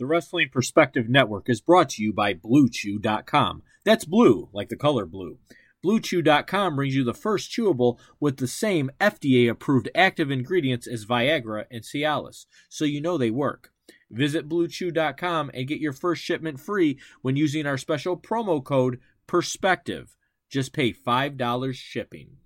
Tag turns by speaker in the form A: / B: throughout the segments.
A: The Wrestling Perspective Network is brought to you by BlueChew.com. That's blue, like the color blue. BlueChew.com brings you the first chewable with the same FDA approved active ingredients as Viagra and Cialis, so you know they work. Visit BlueChew.com and get your first shipment free when using our special promo code PERSPECTIVE. Just pay $5 shipping.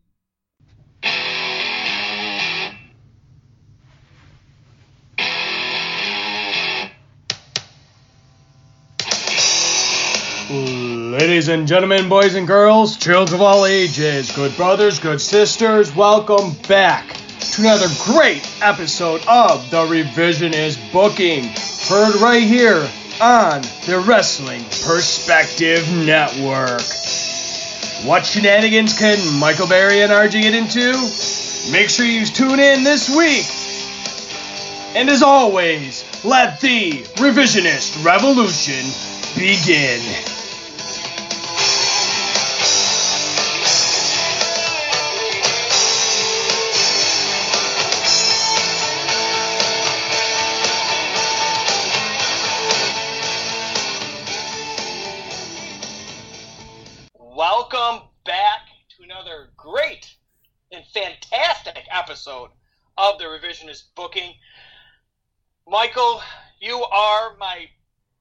B: Ladies and gentlemen, boys and girls, children of all ages, good brothers, good sisters, welcome back to another great episode of The Revisionist Booking, heard right here on the Wrestling Perspective Network. What shenanigans can Michael Berry and RG get into? Make sure you tune in this week. And as always, let the revisionist revolution begin.
C: Episode of the Revisionist Booking. Michael, you are my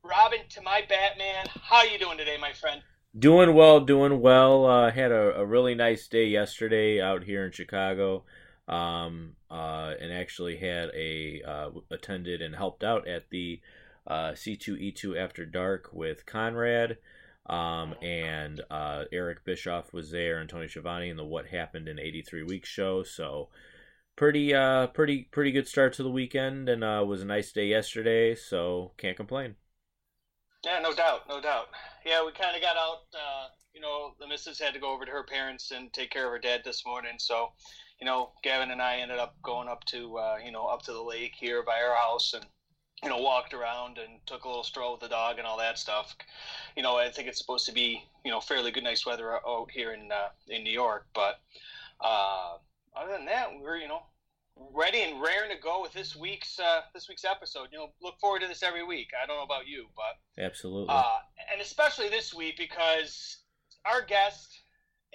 C: Robin to my Batman. How you doing today, my friend?
A: Doing well, doing well. Uh, had a, a really nice day yesterday out here in Chicago, um, uh, and actually had a uh, attended and helped out at the uh, C2E2 After Dark with Conrad. Um, and uh, Eric Bischoff was there, and Tony Schiavone in the What Happened in 83 Weeks show. So pretty, uh, pretty, pretty good start to the weekend, and uh, was a nice day yesterday. So can't complain.
C: Yeah, no doubt, no doubt. Yeah, we kind of got out. Uh, you know, the missus had to go over to her parents and take care of her dad this morning. So, you know, Gavin and I ended up going up to, uh, you know, up to the lake here by our house and you know, walked around and took a little stroll with the dog and all that stuff. You know, I think it's supposed to be, you know, fairly good, nice weather out here in uh, in New York. But uh, other than that, we're you know ready and raring to go with this week's uh, this week's episode. You know, look forward to this every week. I don't know about you, but
A: Absolutely.
C: uh, and especially this week because our guest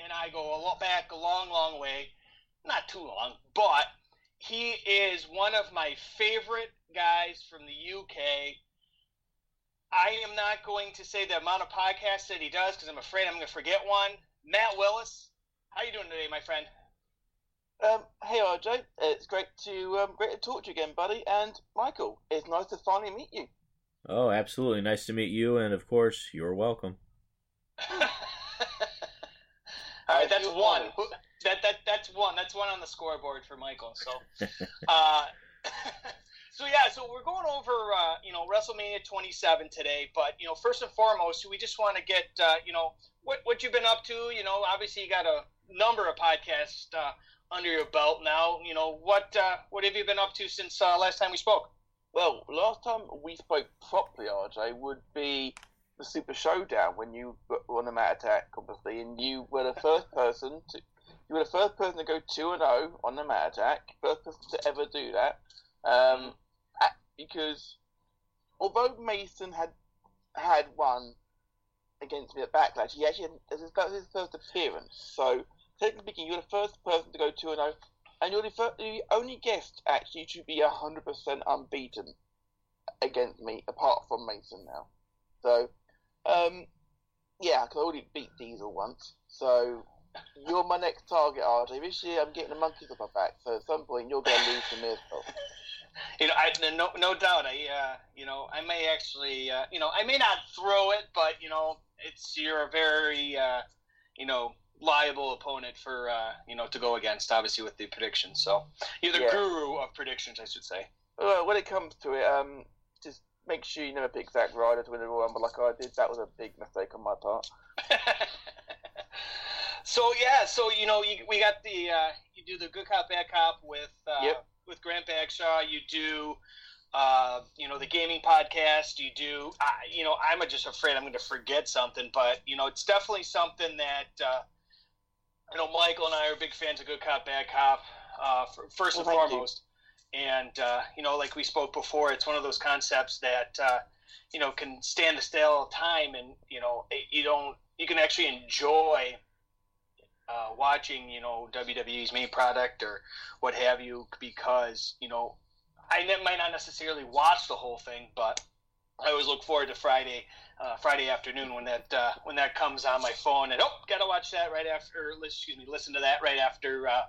C: and I go a lot back a long, long way. Not too long, but he is one of my favorite guys from the UK. I am not going to say the amount of podcasts that he does because I'm afraid I'm going to forget one. Matt Willis, how you doing today, my friend?
D: Um, hey RJ, it's great to um, great to talk to you again, buddy. And Michael, it's nice to finally meet you.
A: oh, absolutely. Nice to meet you, and of course, you're welcome.
C: All right, that's one. That that that's one. That's one on the scoreboard for Michael. So, uh, so yeah, so we're going over uh, you know WrestleMania 27 today, but you know first and foremost, we just want to get uh, you know what what you've been up to. You know, obviously you got a number of podcasts uh, under your belt now. You know what uh, what have you been up to since uh, last time we spoke?
D: Well, last time we spoke properly, RJ, would be the Super Showdown when you won on the Matt Attack, obviously, and you were the first person to you were the first person to go two and zero on the Matt Attack, first person to ever do that. Um, a- because although Mason had had won against me at Backlash, he actually had, this was his first appearance. So technically speaking, you're the first person to go two and zero, and you're the, fir- the only guest actually to be hundred percent unbeaten against me, apart from Mason now. So, um, yeah, I could already beat Diesel once. So you're my next target, RJ. This year I'm getting the monkeys off my back. So at some point you're going to lose to me as well.
C: You know, I, no, no doubt. I, uh, you know, I may actually, uh, you know, I may not throw it, but you know, it's you're a very, uh, you know, liable opponent for, uh, you know, to go against. Obviously, with the predictions. So you're the
D: Yeah.
C: guru of predictions, I should say.
D: Well, when it comes to it, um, just make sure you never pick Zack Ryder to win the Royal Rumble like I did. That was a big mistake on my part.
C: so yeah, so you know, you, we got the uh, you do the good cop bad cop with uh,
D: Yep.
C: with Grant Bagshaw. You do. Uh, you know the gaming podcast. You do. I, you know, I'm just afraid I'm going to forget something, but you know, it's definitely something that you know Michael and I are big fans of Good Cop Bad Cop. Uh, for, first and
D: Well, you.
C: foremost, and uh, you know, like we spoke before, it's one of those concepts that uh, you know can stand the stale time, and you know you don't you can actually enjoy uh, watching you know WWE's main product or what have you because you know I might not necessarily watch the whole thing, but I always look forward to Friday uh, Friday afternoon when that uh, when that comes on my phone and oh gotta watch that right after excuse me listen to that right after uh,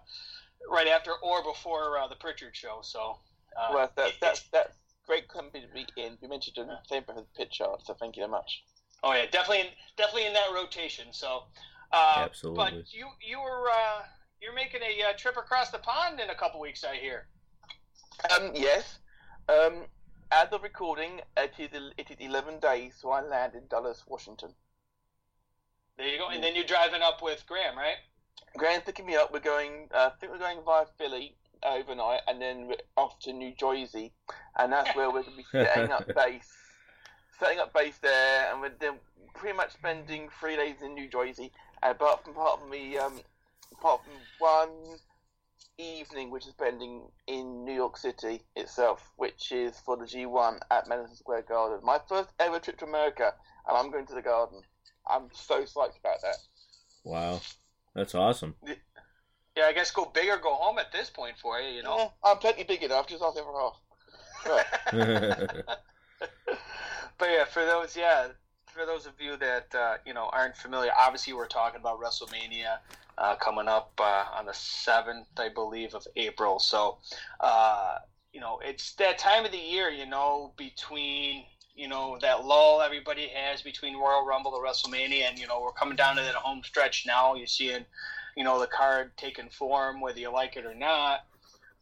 C: right after or before uh, the Pritchard show. So
D: uh, well, that, that's that's great company to be in. You mentioned the same for the Pritchard, so thank you very much.
C: Oh yeah, definitely, in, definitely in that rotation. So, uh,
A: absolutely.
C: But you you were uh, you're making a uh, trip across the pond in a couple weeks, I hear.
D: Um, yes. Um, as of recording, it is it is eleven days, so I land in Dulles, Washington.
C: There you go, and then you're driving up with Graham, right?
D: Graham's picking me up. We're going. Uh, I think we're going via Philly overnight, and then we're off to New Jersey, and that's where we're going to be setting up base setting up base there, and we're then pretty much spending three days in New Jersey. Apart from part of me, um, apart from one evening, which is spending in New York City itself, which is for the G1 at Madison Square Garden. My first ever trip to America, and I'm going to the Garden. I'm so psyched about that.
A: Wow, that's awesome.
C: Yeah, I guess go big or go home at this point for you. You know, yeah,
D: I'm plenty big enough. Just ask for half. Right.
C: but yeah, for those, yeah, for those of you that uh, you know aren't familiar, obviously we're talking about WrestleMania uh, coming up uh, on the seventh, I believe, of April. So, uh, you know, it's that time of the year, you know, between you know that lull everybody has between Royal Rumble to WrestleMania, and you know we're coming down to that home stretch now. You're seeing, you know, the card taking form, whether you like it or not.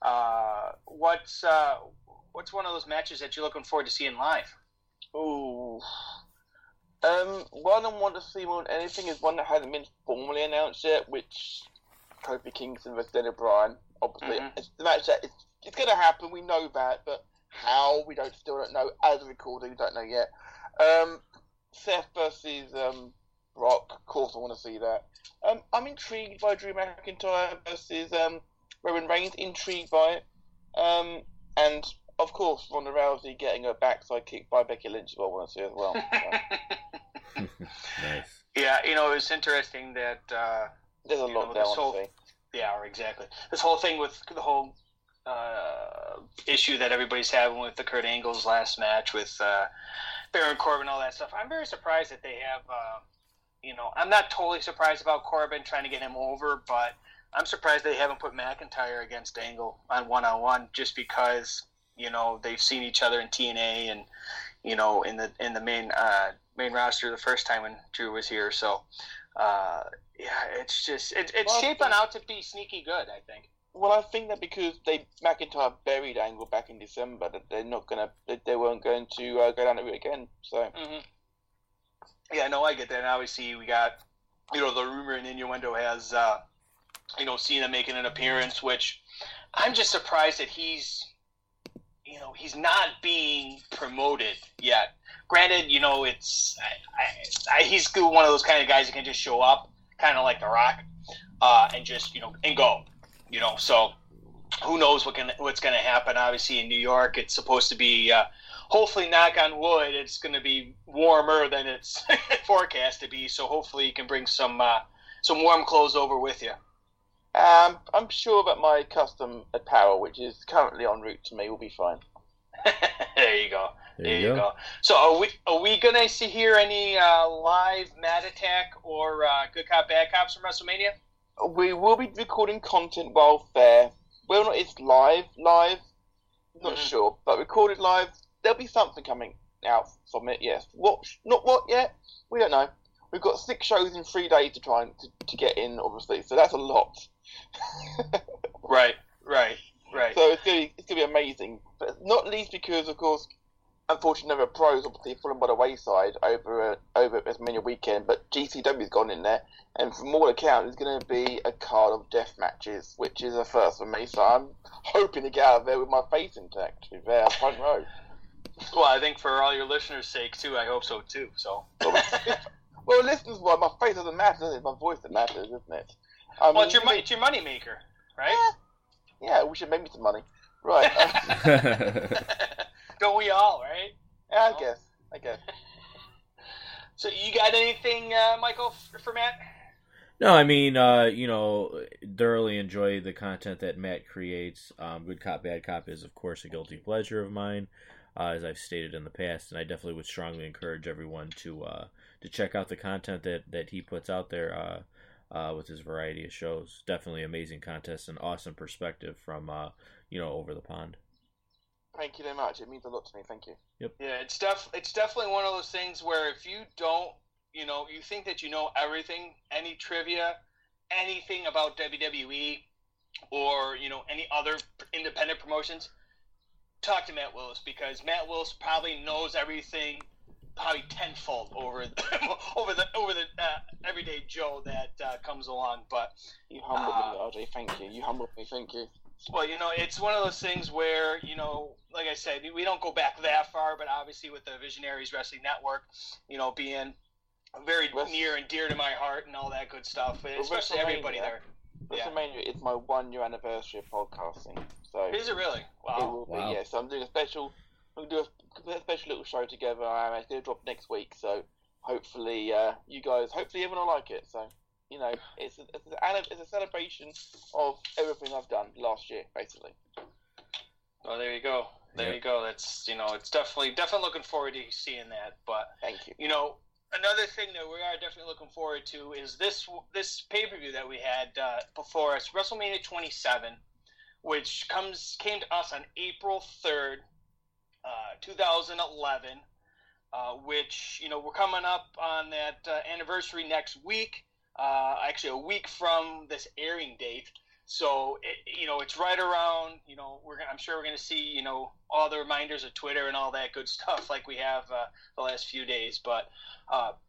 C: Uh, what's uh, what's one of those matches that you're looking forward to seeing live?
D: Ooh. Um, one I want to see more than anything is one that hasn't been formally announced yet, which Kofi Kingston versus Daniel Bryan. Obviously, mm-hmm. it's the match that it's, it's going to happen. We know that, but how we don't still don't know. As a recording, we don't know yet. Um, Seth versus um, Rock. Of course, I want to see that. Um, I'm intrigued by Drew McIntyre versus um, Roman Reigns. Intrigued by it. Um, and of course, Ronda Rousey getting her backside kicked by Becky Lynch I want to see as well.
A: nice.
C: Yeah, you know, it's interesting that uh,
D: there's a lot know, there. Whole,
C: yeah, exactly. This whole thing with the whole uh, issue that everybody's having with the Kurt Angle's last match with uh, Baron Corbin, all that stuff. I'm very surprised that they have. Uh, you know, I'm not totally surprised about Corbin trying to get him over, but I'm surprised they haven't put McIntyre against Angle on one on one, just because you know they've seen each other in TNA and you know in the in the main uh, main roster the first time when Drew was here. So uh, yeah, it's just it, it's well, shaping out to be sneaky good. I think.
D: Well, I think that because they McIntyre buried Angle back in December, that they're not gonna they weren't going to uh, go down the route again. So.
C: Mm-hmm. Yeah, no, I get that. And obviously, we got you know the rumor and innuendo has uh, you know Cena making an appearance, which I'm just surprised that he's you know he's not being promoted yet. Granted, you know it's I, I, he's one of those kind of guys that can just show up, kind of like The Rock, uh, and just you know and go, you know. So who knows what can what's going to happen? Obviously, in New York, it's supposed to be. Uh, hopefully, knock on wood, it's going to be warmer than it's forecast to be. So hopefully, you can bring some uh, some warm clothes over with you.
D: Um, I'm sure that my custom apparel, which is currently en route to me, will be fine.
C: there you go. There, there you, go. go. So, are we are we gonna see here any uh, live Matt Attack or uh, Good Cop Bad Cops from WrestleMania?
D: We will be recording content while there. Well, not it's live, live. Not mm-hmm. sure, but recorded live. There'll be something coming out from it. Yes. What? Not what yet. We don't know. We've got six shows in three days to try and to, to get in, obviously. So that's a lot.
C: Right, right, right.
D: So it's gonna be, it's gonna be amazing, but not least because, of course, unfortunately, never pros obviously fallen by the wayside over uh, over WrestleMania weekend. But GCW's gone in there, and from all accounts, it's going to be a card of death matches, which is a first for me. So I'm hoping to get out of there with my face intact, be front row.
C: Well, I think for all your listeners' sake too, I hope so too. So.
D: well, listeners, well, my face doesn't matter. It's my voice that matters, isn't it?
C: I well, it's your, it's your money maker, right?
D: Yeah, we should make me some money. Right.
C: Don't we all, right?
D: Yeah, I guess. I guess.
C: so you got anything, uh, Michael, for, for Matt?
A: No, I mean, uh, you know, thoroughly enjoy the content that Matt creates. Um, Good Cop, Bad Cop is, of course, a guilty pleasure of mine, uh, as I've stated in the past, and I definitely would strongly encourage everyone to uh, to check out the content that, that he puts out there uh, with his variety of shows. Definitely amazing contest and awesome perspective from uh, you know over the pond.
D: Thank you very much. It means a lot to me. Thank you.
A: Yep.
C: Yeah, it's def- it's definitely one of those things where if you don't you know, you think that you know everything, any trivia, anything about WWE or, you know, any other independent promotions, talk to Matt Willis because Matt Willis probably knows everything probably tenfold over the, over the over the uh, everyday Joe that uh, comes along. But
D: you humbled uh, me, RJ. Thank you. You humbled me. Thank you.
C: Well, you know, it's one of those things where you know, like I said, we don't go back that far, but obviously with the Visionaries Wrestling Network, you know, being very near and dear to my heart and all that good stuff. Especially everybody there.
D: WrestleMania yeah. is my one year anniversary of podcasting. So
C: is it really? Wow.
D: It will be, wow. yeah. So I'm doing a special. We'll do a, a special little show together. Um, it's going to drop next week. So hopefully, uh, you guys, hopefully everyone will like it. So you know, it's a, it's a, it's a celebration of everything I've done last year, basically.
C: Well, there you go. There yeah. you go. That's you know, it's definitely definitely looking forward to seeing that. But
D: thank you.
C: You know, another thing that we are definitely looking forward to is this this pay per view that we had uh, before us, WrestleMania 27, which comes came to us on April 3rd, uh, 2011. Uh, which you know we're coming up on that uh, anniversary next week. Uh, actually, a week from this airing date. So it, you know, it's right around. You know, we're I'm sure we're going to see you know all the reminders of Twitter and all that good stuff like we have uh, the last few days. But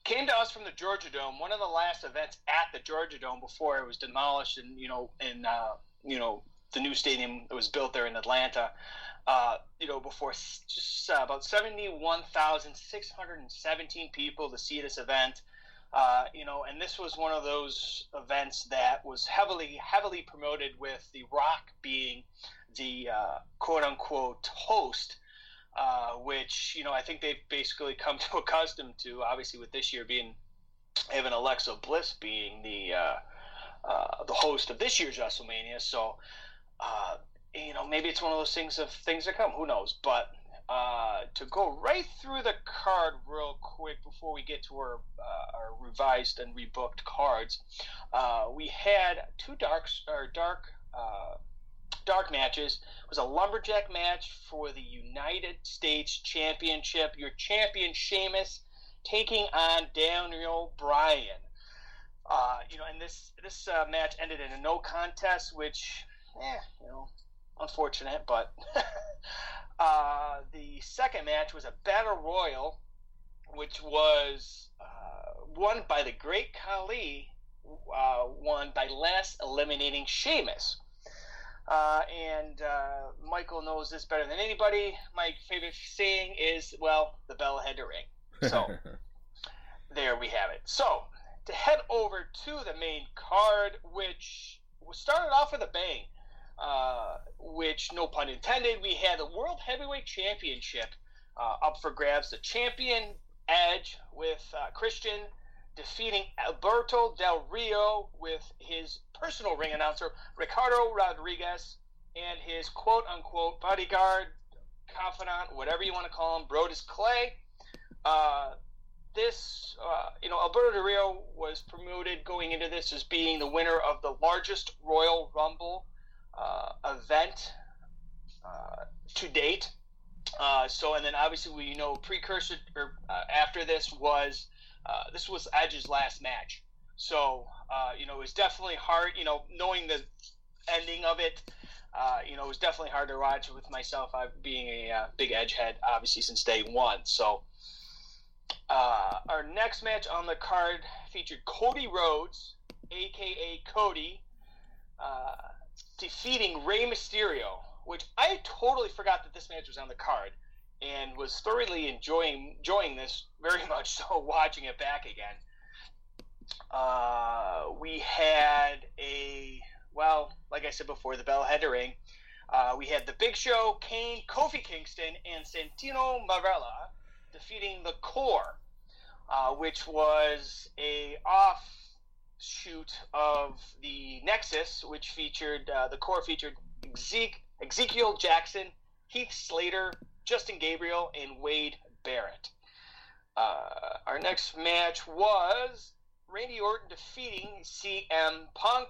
C: came to us from the Georgia Dome, one of the last events at the Georgia Dome before it was demolished, and you know, and you know the new stadium that was built there in Atlanta. Uh, you know, before just uh, about 71,617 people to see this event. Uh, you know, and this was one of those events that was heavily, heavily promoted with The Rock being the uh, quote unquote host, uh, which, you know, I think they've basically come to accustom to, obviously, with this year being having Alexa Bliss being the, uh, the host of this year's WrestleMania. So, you know, maybe it's one of those things of things that come. Who knows? But uh, to go right through the card real quick before we get to our, uh, our revised and rebooked cards, uh, we had two dark or dark uh, dark matches. It was a lumberjack match for the United States Championship. Your champion Sheamus taking on Daniel Bryan. Uh, you know, and this this uh, match ended in a no contest, which, eh, you know, unfortunate, but. Uh, the second match was a battle royal, which was uh, won by the Great Khali, uh, won by last eliminating Sheamus. Uh, and uh, Michael knows this better than anybody. My favorite saying is, "Well, the bell had to ring." So there we have it. So to head over to the main card, which started off with a bang. Uh, which, no pun intended, we had the World Heavyweight Championship uh, up for grabs. The champion Edge with uh, Christian defeating Alberto Del Rio with his personal ring announcer, Ricardo Rodriguez, and his quote unquote bodyguard, confidant, whatever you want to call him, Brodus Clay. Uh, this, uh, you know, Alberto Del Rio was promoted going into this as being the winner of the largest Royal Rumble uh, event uh, to date. Uh, so, and then obviously we know precursor or uh, after this was uh, this was Edge's last match. So, uh, you know, it was definitely hard. You know, knowing the ending of it, you know, it was definitely hard to watch with myself. Being a big Edge head, obviously since day one. So. our next match on the card featured Cody Rhodes, aka Cody, uh, defeating Rey Mysterio, which I totally forgot that this match was on the card and was thoroughly enjoying enjoying this very much so watching it back again. Uh, we had a well, like I said before, the bell had to ring. Uh, we had the Big Show, Kane, Kofi Kingston, and Santino Marella defeating the Core, uh, which was a offshoot of the Nexus, which featured uh, the Core featured Zeke, Ezekiel Jackson, Heath Slater, Justin Gabriel, and Wade Barrett. Uh, our next match was Randy Orton defeating CM Punk,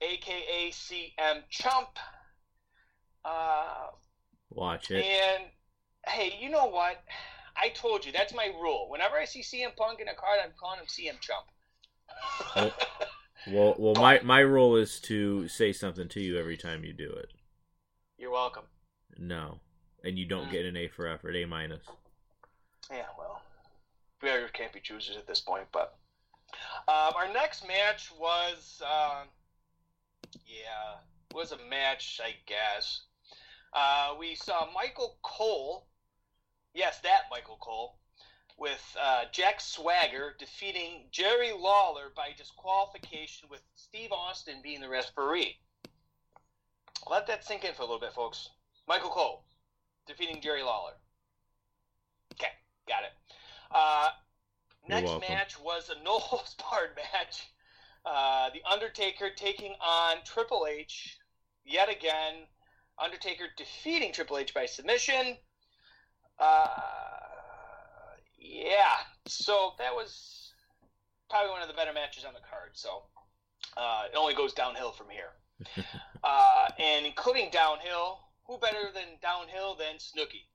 C: aka CM Chump. Uh,
A: Watch it.
C: and hey, you know what? I told you that's my rule. Whenever I see CM Punk in a card, I'm calling him CM Chump.
A: Oh. Well, well, my my role is to say something to you every time you do it.
C: You're welcome.
A: No, and you don't
C: Mm.
A: get an A for effort, A minus.
C: Yeah, well, we are can't be choosers at this point. But um, our next match was, um, yeah, was a match, I guess. Uh, we saw Michael Cole, yes, that Michael Cole, with uh, Jack Swagger defeating Jerry Lawler by disqualification, with Steve Austin being the referee. Let that sink in for a little bit, folks. Michael Cole defeating Jerry Lawler. Okay, got it. Uh, next match was a no holds barred match. Uh, the Undertaker taking on Triple H yet again. Undertaker defeating Triple H by submission. Uh, yeah, so that was probably one of the better matches on the card. So uh, it only goes downhill from here. uh, and including downhill, who better than downhill than Snooki?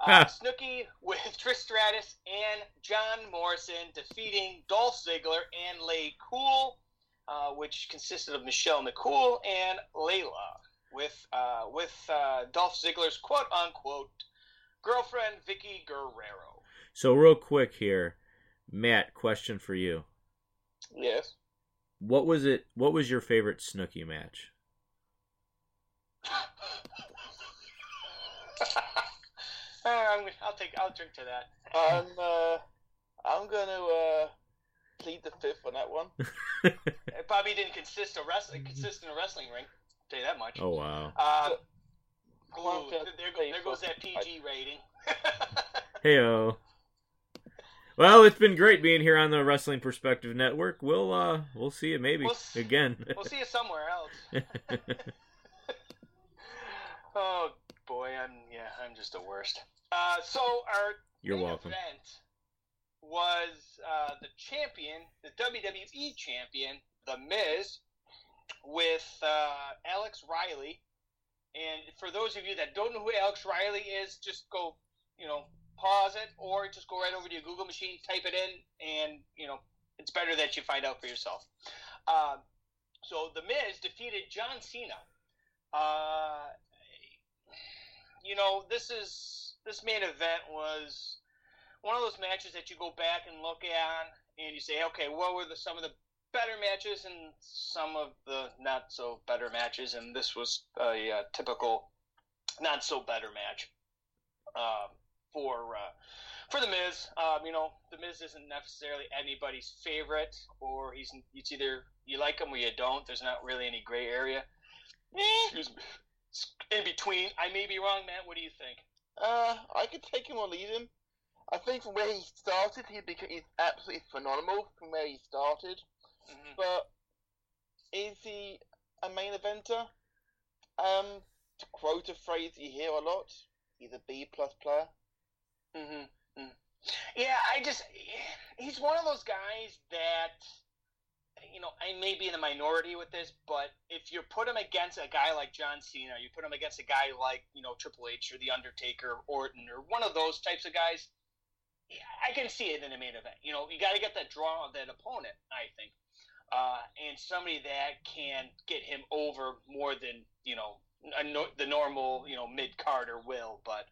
C: Uh, Snooki with Trish Stratus and John Morrison defeating Dolph Ziggler and Lay Cool, uh, which consisted of Michelle McCool and Layla, with uh, with uh, Dolph Ziggler's quote unquote girlfriend Vickie Guerrero.
A: So real quick here, Matt, question for you.
D: Yes.
A: What was it? What was your favorite Snooki match?
C: Uh, I'm, I'll take. I'll drink to that.
D: I'm uh, I'm gonna uh, plead the fifth on that one.
C: It probably didn't consist of wrestling. Consist in a wrestling ring. I'll tell you that much.
A: oh wow.
C: Uh,
D: Come
C: ooh, there, go, there goes that PG rating.
A: Heyo. Well, it's been great being here on the Wrestling Perspective Network. We'll uh we'll see you maybe
C: We'll s-
A: again.
C: we'll see you somewhere else. Oh boy, I'm yeah, I'm just the worst. Uh, so our
A: You're welcome.
C: event was uh, the champion, the WWE champion, The Miz, with uh, Alex Riley. And for those of you that don't know who Alex Riley is, just go, you know, pause it or just go right over to your Google machine, type it in, and you know, it's better that you find out for yourself. Um, so The Miz defeated John Cena. Uh, you know, this is this main event was one of those matches that you go back and look at and you say, okay, what were the, some of the better matches and some of the not so better matches, and this was a, uh typical not so better match um, for uh, for the Miz. Um, you know, the Miz isn't necessarily anybody's favorite, or he's it's either you like him or you don't. There's not really any gray area. Excuse me. In between. I may be wrong, Matt. What do you think?
D: Uh, I could take him or leave him. I think from where he started, he he's absolutely phenomenal from where he started.
C: Mhm.
D: But is he a main eventer? Um, to quote a phrase you hear a lot, he's a B plus player.
C: Mm-hmm. Yeah, I just he's one of those guys that you know I may be in the minority with this, but if you put him against a guy like John Cena, you put him against a guy like you know Triple H or The Undertaker, or Orton, or one of those types of guys, I can see it in a main event. You know, you got to get that draw of that opponent. I think, uh, and somebody that can get him over more than you know no- the normal you know mid carder will, but.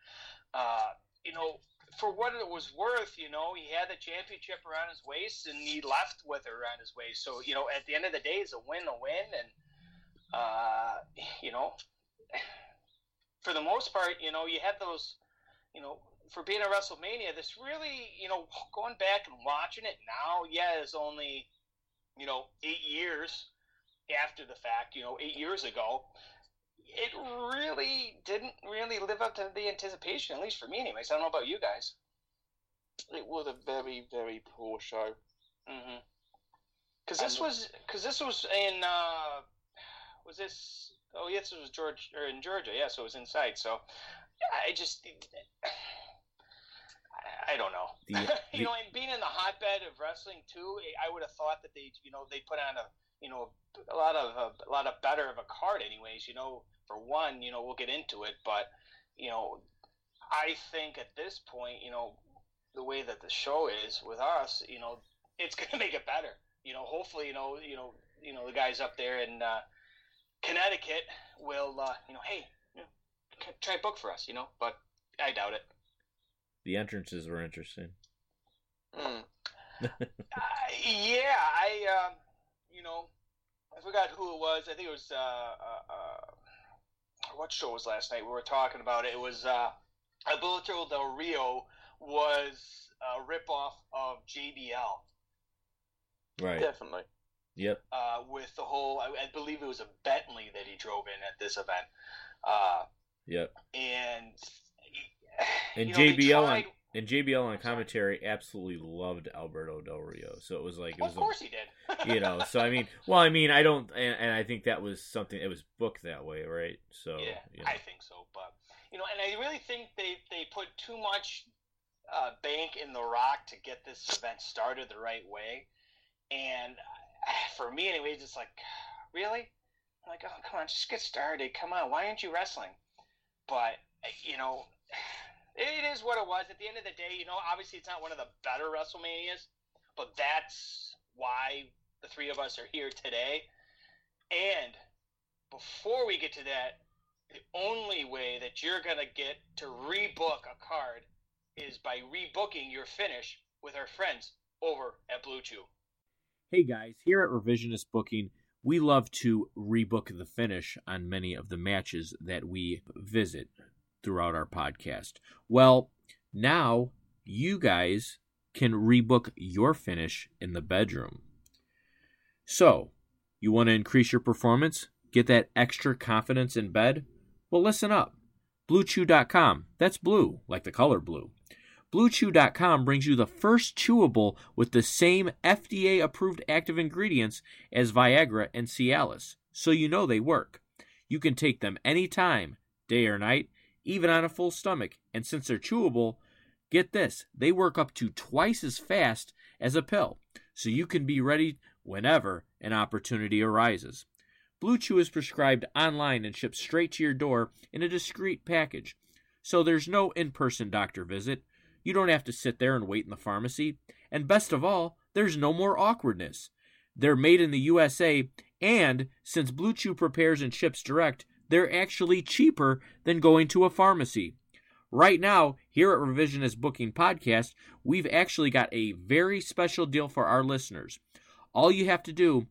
C: Uh, you know, for what it was worth, you know, he had the championship around his waist and he left with it around his waist. So, you know, at the end of the day, it's a win, a win. And, uh, you know, for the most part, you know, you had those, you know, for being a WrestleMania, this really, you know, going back and watching it now, yeah, it's only, you know, eight years after the fact, you know, eight years ago it really didn't really live up to the anticipation, at least for me, anyways. I don't know about you guys.
D: it was a very, very poor show.
C: Mm-hmm. Because this was because this was in uh, was this? Oh yes, it was George or in Georgia. Yeah, so it was inside. So I just I, I don't know.
A: The-
C: you know, and being in the hotbed of wrestling too, I would have thought that they you know they put on a you know a lot of a, lot of better of a card anyways. You know, for one, you know we'll get into it, but you know I think at this point, you know, the way that the show is with us, you know, it's gonna make it better. You know, hopefully, you know, you know, you know, the guys up there in uh, Connecticut will, uh, you know, hey, you know, try book for us, you know, but I doubt it.
A: The entrances were interesting.
D: Mm.
C: Uh, yeah, I, um, you know, I forgot who it was. I think it was, uh, uh, uh, what show was last night? We were talking about it. It was, uh, Alberto Del Rio was a ripoff of JBL.
A: Right.
D: Definitely.
A: Yep.
C: uh, with the whole. I, I believe it was a Bentley that he drove in at this event, uh,
A: Yep.
C: and
A: And
C: you know,
A: JBL
C: tried-
A: and JBL on commentary absolutely loved Alberto Del Rio. So it was like it was
C: of course he did.
A: you know. So I mean, well, I mean, I don't, and, and I think that was something. It was booked that way, right? So
C: yeah,
A: you know.
C: I think so. But you know, and I really think they they put too much uh, bank in the Rock to get this event started the right way. And uh, for me, anyway, it's like, really? I'm like, oh, come on, just get started. Come on, why aren't you wrestling? But you know, is what it was. At the end of the day, you know, obviously it's not one of the better WrestleManias, but that's why the three of us are here today. And before we get to that, the only way that you're going to get to rebook a card is by rebooking your finish with our friends over at Blue Chew.
A: Hey guys, here at Revisionist Booking, we love to rebook the finish on many of the matches that we visit throughout our podcast. Well, now you guys can rebook your finish in the bedroom. So, you want to increase your performance? Get that extra confidence in bed? Well, listen up. BlueChew.com. That's blue, like the color blue. BlueChew.com brings you the first chewable with the same FDA approved active ingredients as Viagra and Cialis, so you know they work. You can take them anytime, day or night, even on a full stomach, and since they're chewable, get this, they work up to twice as fast as a pill, so you can be ready whenever an opportunity arises. Blue Chew is prescribed online and shipped straight to your door in a discreet package, so there's no in person doctor visit. You don't have to sit there and wait in the pharmacy. And best of all, there's no more awkwardness. They're made in the USA, and since Blue Chew prepares and ships direct, they're actually cheaper than going to a pharmacy. Right now, here at Revisionist Booking Podcast, we've actually got a very special deal for our listeners. All you have to do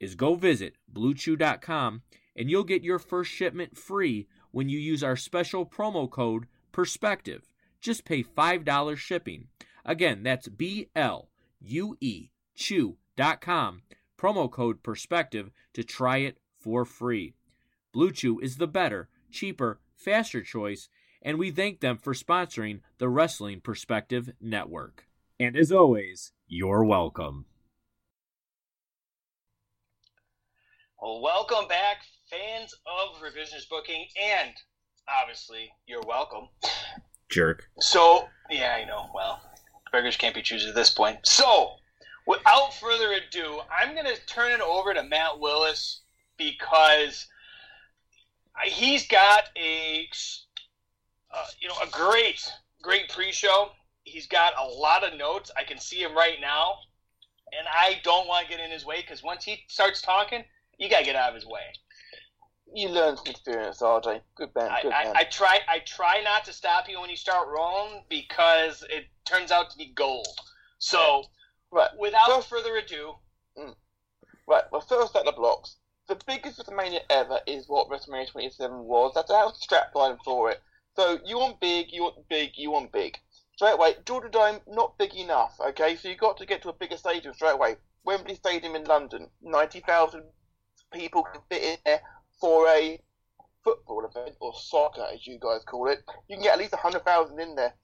A: is go visit bluechew.com and you'll get your first shipment free when you use our special promo code PERSPECTIVE. Just pay $5 shipping. Again, that's B L U E Chew.com, promo code PERSPECTIVE to try it for free. Blue Chew is the better, cheaper, faster choice, and we thank them for sponsoring the Wrestling Perspective Network. And as always, you're welcome.
C: Well, welcome back, fans of Revisionist Booking, and obviously, you're welcome.
A: Jerk.
C: So, yeah, I know. Well, beggars can't be choosers at this point. So, without further ado, I'm going to turn it over to Matt Willis because he's got a, uh, you know, a great, great pre-show. He's got a lot of notes. I can see him right now, and I don't want to get in his way because once he starts talking, you got to get out of his way.
D: You learn from experience, RJ. Good man.
C: I,
D: Good man.
C: I, I try I try not to stop you when you start rolling because it turns out to be gold. So
D: right.
C: without
D: First-
C: further ado,
D: Right, well, first set the blocks. The biggest WrestleMania ever is what WrestleMania 27 was. That's our strapline for it. So you want big, you want big, you want big. Straight away, Georgia Dome, not big enough, okay? So you've got to get to a bigger stadium straight away. Wembley Stadium in London, 90,000 people can fit in there for a football event, or soccer as you guys call it. You can get at least 100,000 in there,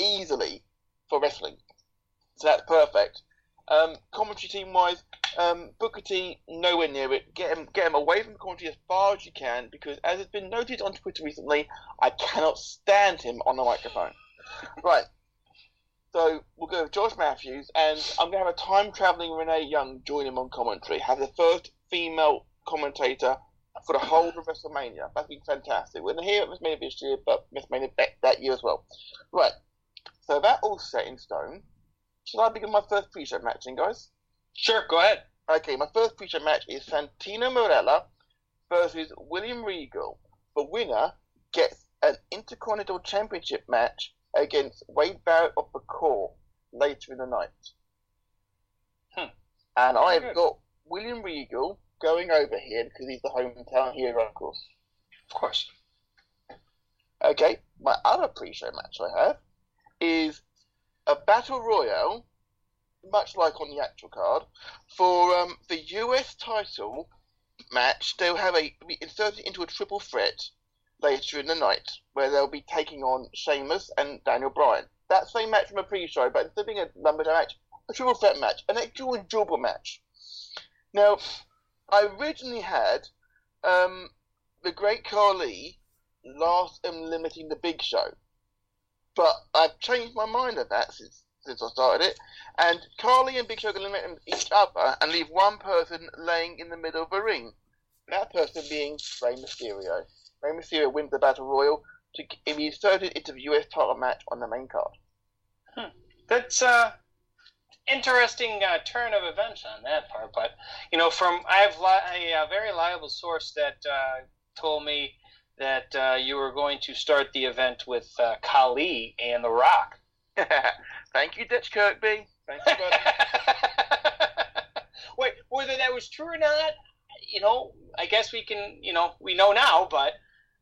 D: easily. for wrestling. So that's perfect. Um, commentary team wise, um, Booker T nowhere near it. Get him, get him away from commentary as far as you can, because as has been noted on Twitter recently, I cannot stand him on the microphone. Right. So we'll go with Josh Matthews, and I'm going to have a time traveling Renee Young join him on commentary. Have the first female commentator for the whole of WrestleMania. That'd be fantastic. We're going to here at WrestleMania this year, but WrestleMania that year as well. Right. So that all set in stone. Should I begin my first pre-show match, then, guys?
C: Sure, go ahead.
D: Okay, my first pre-show match is Santino Marella versus William Regal. The winner gets an Intercontinental Championship match against Wade Barrett of the Core later in the night.
C: Hmm.
D: And
C: Very
D: I've
C: good.
D: got William Regal going over here because he's the hometown hero, of course.
C: Of course.
D: Okay, my other pre-show match I have is a battle royale, much like on the actual card, for um, the US title match. They'll have a be inserted into a triple threat later in the night, where they'll be taking on Sheamus and Daniel Bryan. That same match from a pre-show, but instead of being a number match, a triple threat match, an actual enjoyable match. Now, I originally had um, the Great Khali last and limiting the Big Show, but I've changed my mind of that since since I started it. And Khali and Big Show can limit each other and leave one person laying in the middle of the ring. That person being Rey Mysterio. Rey Mysterio wins the Battle Royal to be inserted into the US title match on the main card.
C: That's uh interesting uh, turn of events on that part. But you know, from I have li- a, uh very reliable source that uh, told me that uh, you were going to start the event with uh, Khali and The Rock.
D: Thank you, Dutch Kirkby. Thank you, buddy.
C: Wait, whether that was true or not, you know, I guess we can, you know, we know now. But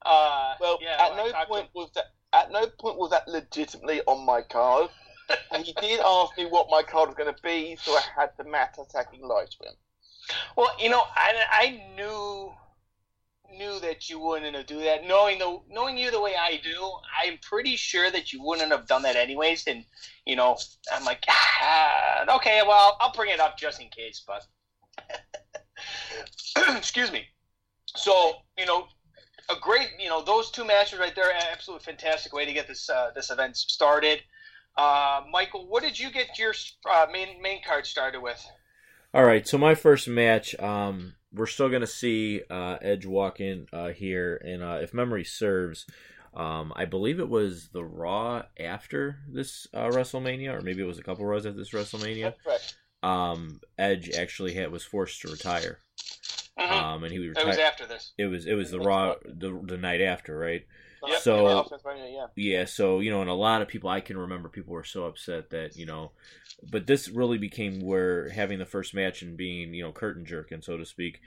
C: uh,
D: Well,
C: yeah,
D: at no
C: talked to
D: point was that at no point was that legitimately on my card. and he did ask me what my card was going to be, so I had the Matt attacking live stream.
C: Well, you know, I, I knew knew that you wouldn't have do that. Knowing the knowing you the way I do, I'm pretty sure that you wouldn't have done that anyways. And you know, I'm like, ah, okay, well, I'll bring it up just in case. But excuse me. So you know, a great you know those two matches right there, absolutely fantastic way to get this uh, this event started. Uh, Michael, what did you get your uh, main main card started with?
A: All right, so my first match, um, we're still gonna see uh, Edge walk in uh, here, and uh, if memory serves, um, I believe it was the Raw after this uh, WrestleMania, or maybe it was a couple Raws after this WrestleMania. Um, Edge actually had was forced to retire,
C: Mhm.
A: um, and he
C: it was after this.
A: It was it was the Raw the, the night after, right?
C: Yep.
A: So-
D: Yeah, yeah.
A: Yeah, so you know, and a lot of people I can remember people were so upset that you know, but this really became where having the first match and being you know curtain jerking so to speak,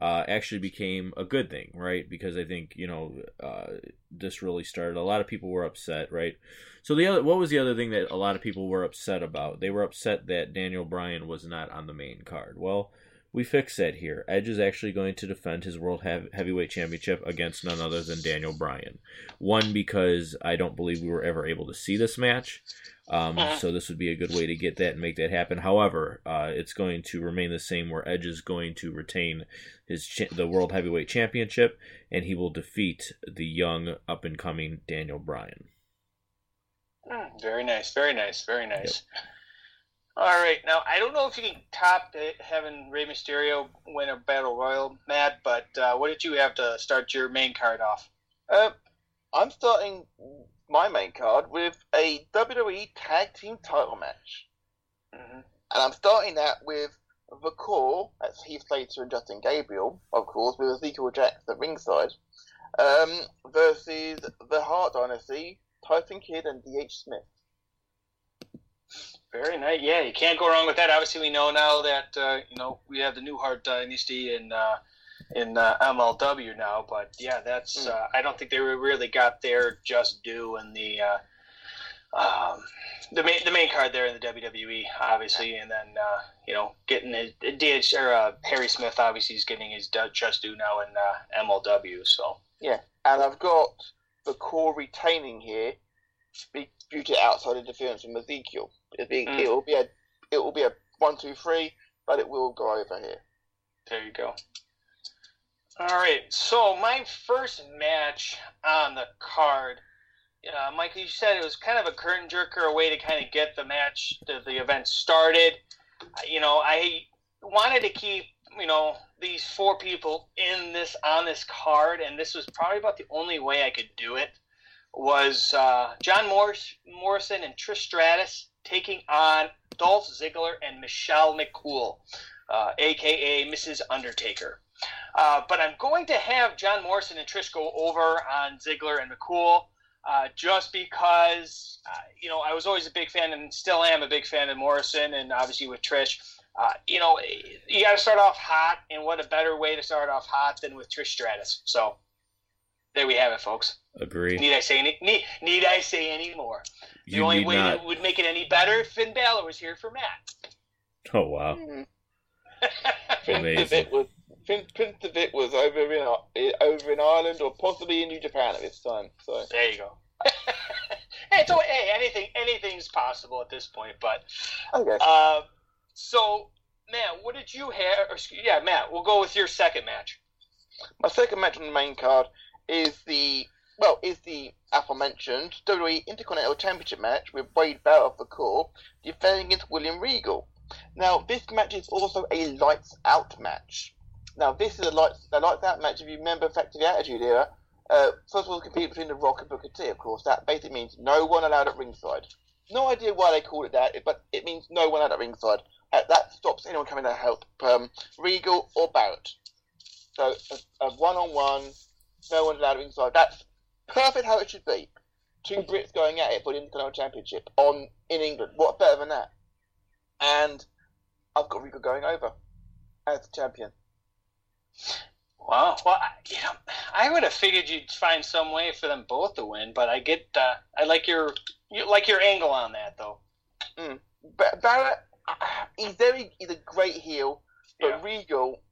A: uh, actually became a good thing, right? Because I think you know uh, this really started. A lot of people were upset, right? So the other, what was the other thing that a lot of people were upset about? They were upset that Daniel Bryan was not on the main card. Well. We fix that here. Edge is actually going to defend his World Heavy- Heavyweight Championship against none other than Daniel Bryan. One because I don't believe we were ever able to see this match, um,
C: Mhm.
A: so this would be a good way to get that and make that happen. However, uh, it's going to remain the same, where Edge is going to retain his cha- the World Heavyweight Championship, and he will defeat the young up and coming Daniel Bryan.
C: Mm, Very nice, very nice, very nice. All right, now I don't know if you can top the, having Rey Mysterio win a battle royal, Matt. But uh, what did you have to start your main card off?
D: Uh, I'm starting my main card with a WWE Tag Team Title match,
C: hmm
D: and I'm starting that with the core. That's Heath Slater and Justin Gabriel, of course, with Ezekiel Jackson at ringside, um, versus the Hart Dynasty, Tyson Kidd and D.H. Smith.
C: Very nice. Yeah, you can't go wrong with that. Obviously, we know now that uh, you know we have the new Hart Dynasty in uh, in uh, MLW now. But yeah, that's.
D: Mm.
C: Uh, I don't think they really got their just due in the. Uh, um, the main the main card there in the WWE, obviously, and then uh, you know getting his DH or uh, Harry Smith, obviously, is getting his just due now in uh, MLW. So yeah,
D: And I've got the core retaining here due to outside interference from Ezekiel. It'll be,
C: Mm.
D: it will be a it will be a one two three, but it will go over here.
C: There you go. All right. So my first match on the card, uh, Mike, you said it was kind of a curtain jerker, a way to kind of get the match, the, the event started. You know, I wanted to keep, you know, these four people in this on this card, and this was probably about the only way I could do it. Was uh, John Morris, Morrison and Trish Stratus taking on Dolph Ziggler and Michelle McCool, uh, aka Mrs. Undertaker. Uh, but I'm going to have John Morrison and Trish go over on Ziggler and McCool. Uh, just because, uh, you know, I was always a big fan and still am a big fan of Morrison and obviously with Trish. Uh, you know, you got to start off hot, and what a better way to start off hot than with Trish Stratus. So there we have it, folks.
A: Agree.
C: Need I say any? Need, need I say any more? The
A: You
C: only way
A: not.
C: that would make it any better if Finn Balor was here for Matt.
A: Oh wow.
D: Prince
A: Amazing.
D: Devitt was Prince, Prince Devitt was over in over in Ireland or possibly in New Japan at this time. So
C: There you go. hey, so hey, anything anything's possible at this point. But
D: okay.
C: uh, so Matt, what did you have? Or, yeah, Matt, we'll go with your second match.
D: My second match on the main card is the well is the aforementioned WWE Intercontinental Championship match with Wade Barrett of the Corre defending against William Regal. Now this match is also a lights out match. Now this is a lights a lights out match. If you remember Factory Attitude Era, uh, first of all, compete between The Rock and Booker T. Of course, that basically means no one allowed at ringside. No idea why they called it that, but it means no one allowed at ringside. Uh, that stops anyone coming to help um, Regal or Barrett. So a, a one-on-one, no one's allowed inside. That's perfect how it should be. Two Brits going at it for the Intercontinental Championship on in England. What better than that? And I've got Regal going over as the champion.
C: Wow. Well, I, you know, I would have figured you'd find some way for them both to win, but I get, uh, I like your, you like your angle on that though.
D: But Barrett, he's very, he's a great heel, but
C: Yeah.
D: Regal,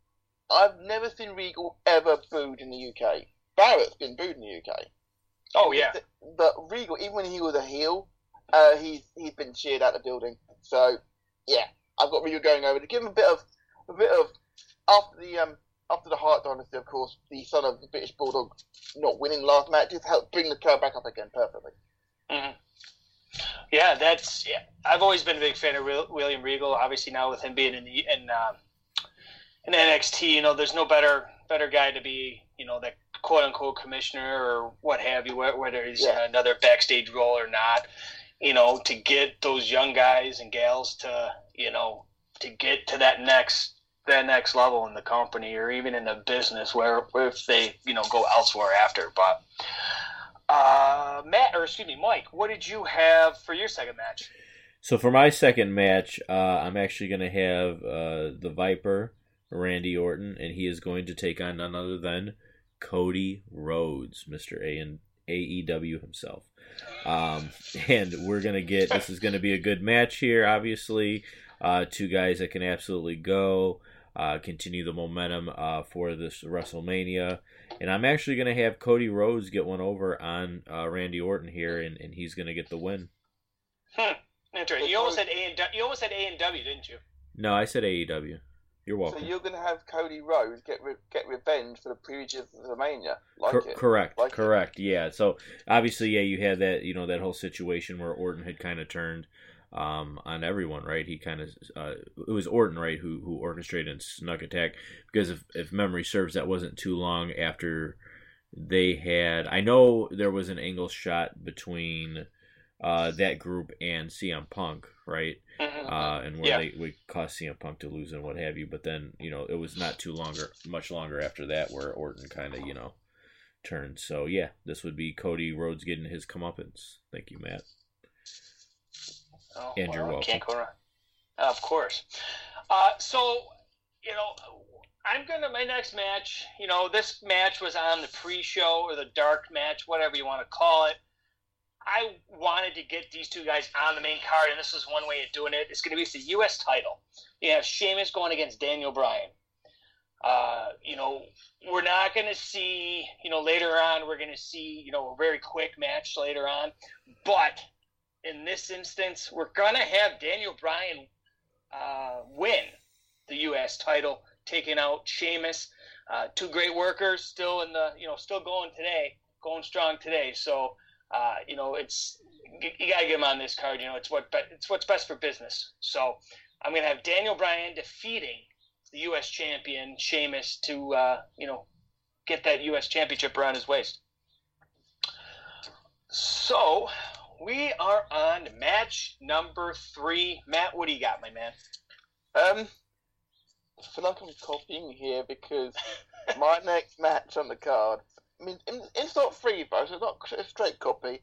D: I've never seen Regal ever booed in the UK. Barrett's been booed in the UK.
C: Oh yeah.
D: But Regal, even when he was a heel, uh, he's he's been cheered out of the building. So yeah, I've got Regal going over to give him a bit of a bit of after the um after the Hart dynasty, of course, the son of the British Bulldog not winning last match just helped bring the curve back up again perfectly.
C: Mhm. Yeah, that's. Yeah, I've always been a big fan of Wil- William Regal. Obviously, now with him being in the in um, in NXT, you know, there's no better better guy to be, you know, that quote unquote commissioner or what have you, whether he's
D: Yeah.
C: in another backstage role or not. You know, to get those young guys and gals to, you know, to get to that next that next level in the company or even in the business where if they, you know, go elsewhere after. But uh, Matt, or excuse me, Mike, what did you have for your second match?
A: So for my second match, uh, I'm actually going to have uh, the Viper, Randy Orton, and he is going to take on none other than Cody Rhodes, Mr. A and AEW himself. Um, and we're going to get this is going to be a good match here, obviously. Uh, two guys that can absolutely go, uh, continue the momentum uh, for this WrestleMania. And I'm actually going to have Cody Rhodes get one over on uh, Randy Orton here, and, and he's going to get the win.
C: Interesting. You almost said A and. You almost said A and W, didn't you?
A: No, I said AEW. You're welcome.
D: So you're going to have Cody Rhodes get re- get revenge for the previous WrestleMania, like
A: Cor-
D: it.
A: correct,
D: Like it.
A: correct. Yeah. So obviously, yeah, you had that, you know, that whole situation where Orton had kind of turned um, on everyone, right? He kind of, uh, it was Orton, right, who who orchestrated and snuck attack because if if memory serves, that wasn't too long after they had. I know there was an angle shot between uh, that group and CM Punk, right?
C: Mhm.
A: uh, and where
C: Yeah.
A: they would cause CM Punk to lose and what have you. But then you know it was not too longer, much longer after that, where Orton kind of you know turned. So yeah, this would be Cody Rhodes getting his comeuppance. Thank you, Matt.
C: Oh,
A: And you're welcome.
C: Can't go wrong. Of course. Uh, so, you know, I'm gonna my next match. You know, this match was on the pre-show or the dark match, whatever you want to call it. I wanted to get these two guys on the main card, and this is one way of doing it. It's going to be the U.S. title. You have Sheamus going against Daniel Bryan. Uh, you know, we're not going to see, you know, later on, we're going to see, you know, a very quick match later on. But in this instance, we're going to have Daniel Bryan uh, win the U.S. title, taking out Sheamus. Uh, two great workers, still in the, you know, still going today, going strong today. So, uh, you know, it's you got to get him on this card. You know, it's what it's what's best for business. So, I'm going to have Daniel Bryan defeating the U.S. champion Sheamus to uh, you know get that U.S. championship around his waist. So we are on match number three. Matt, what do you got, my man?
D: Um, I feel like I'm copying here because my next match on the card. I mean, it's not free, but it's not a straight copy.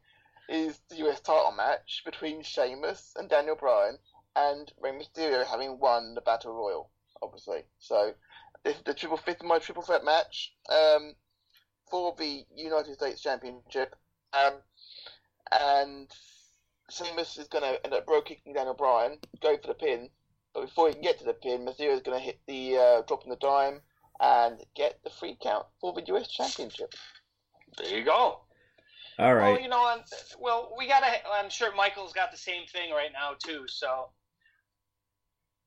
D: Is the US title match between Sheamus and Daniel Bryan and Rey Mysterio having won the Battle Royal, obviously. So this is the triple fifth my triple threat match um, for the United States Championship. Um, and Sheamus is going to end up Brogue kicking Daniel Bryan, go for the pin. But before he can get to the pin, Mysterio is going to hit the uh, drop in the dime and get the free count for the US Championship.
C: There you go.
A: All right.
C: Well, you know, I'm, well, we got to. I'm sure Michael's got the same thing right now too. So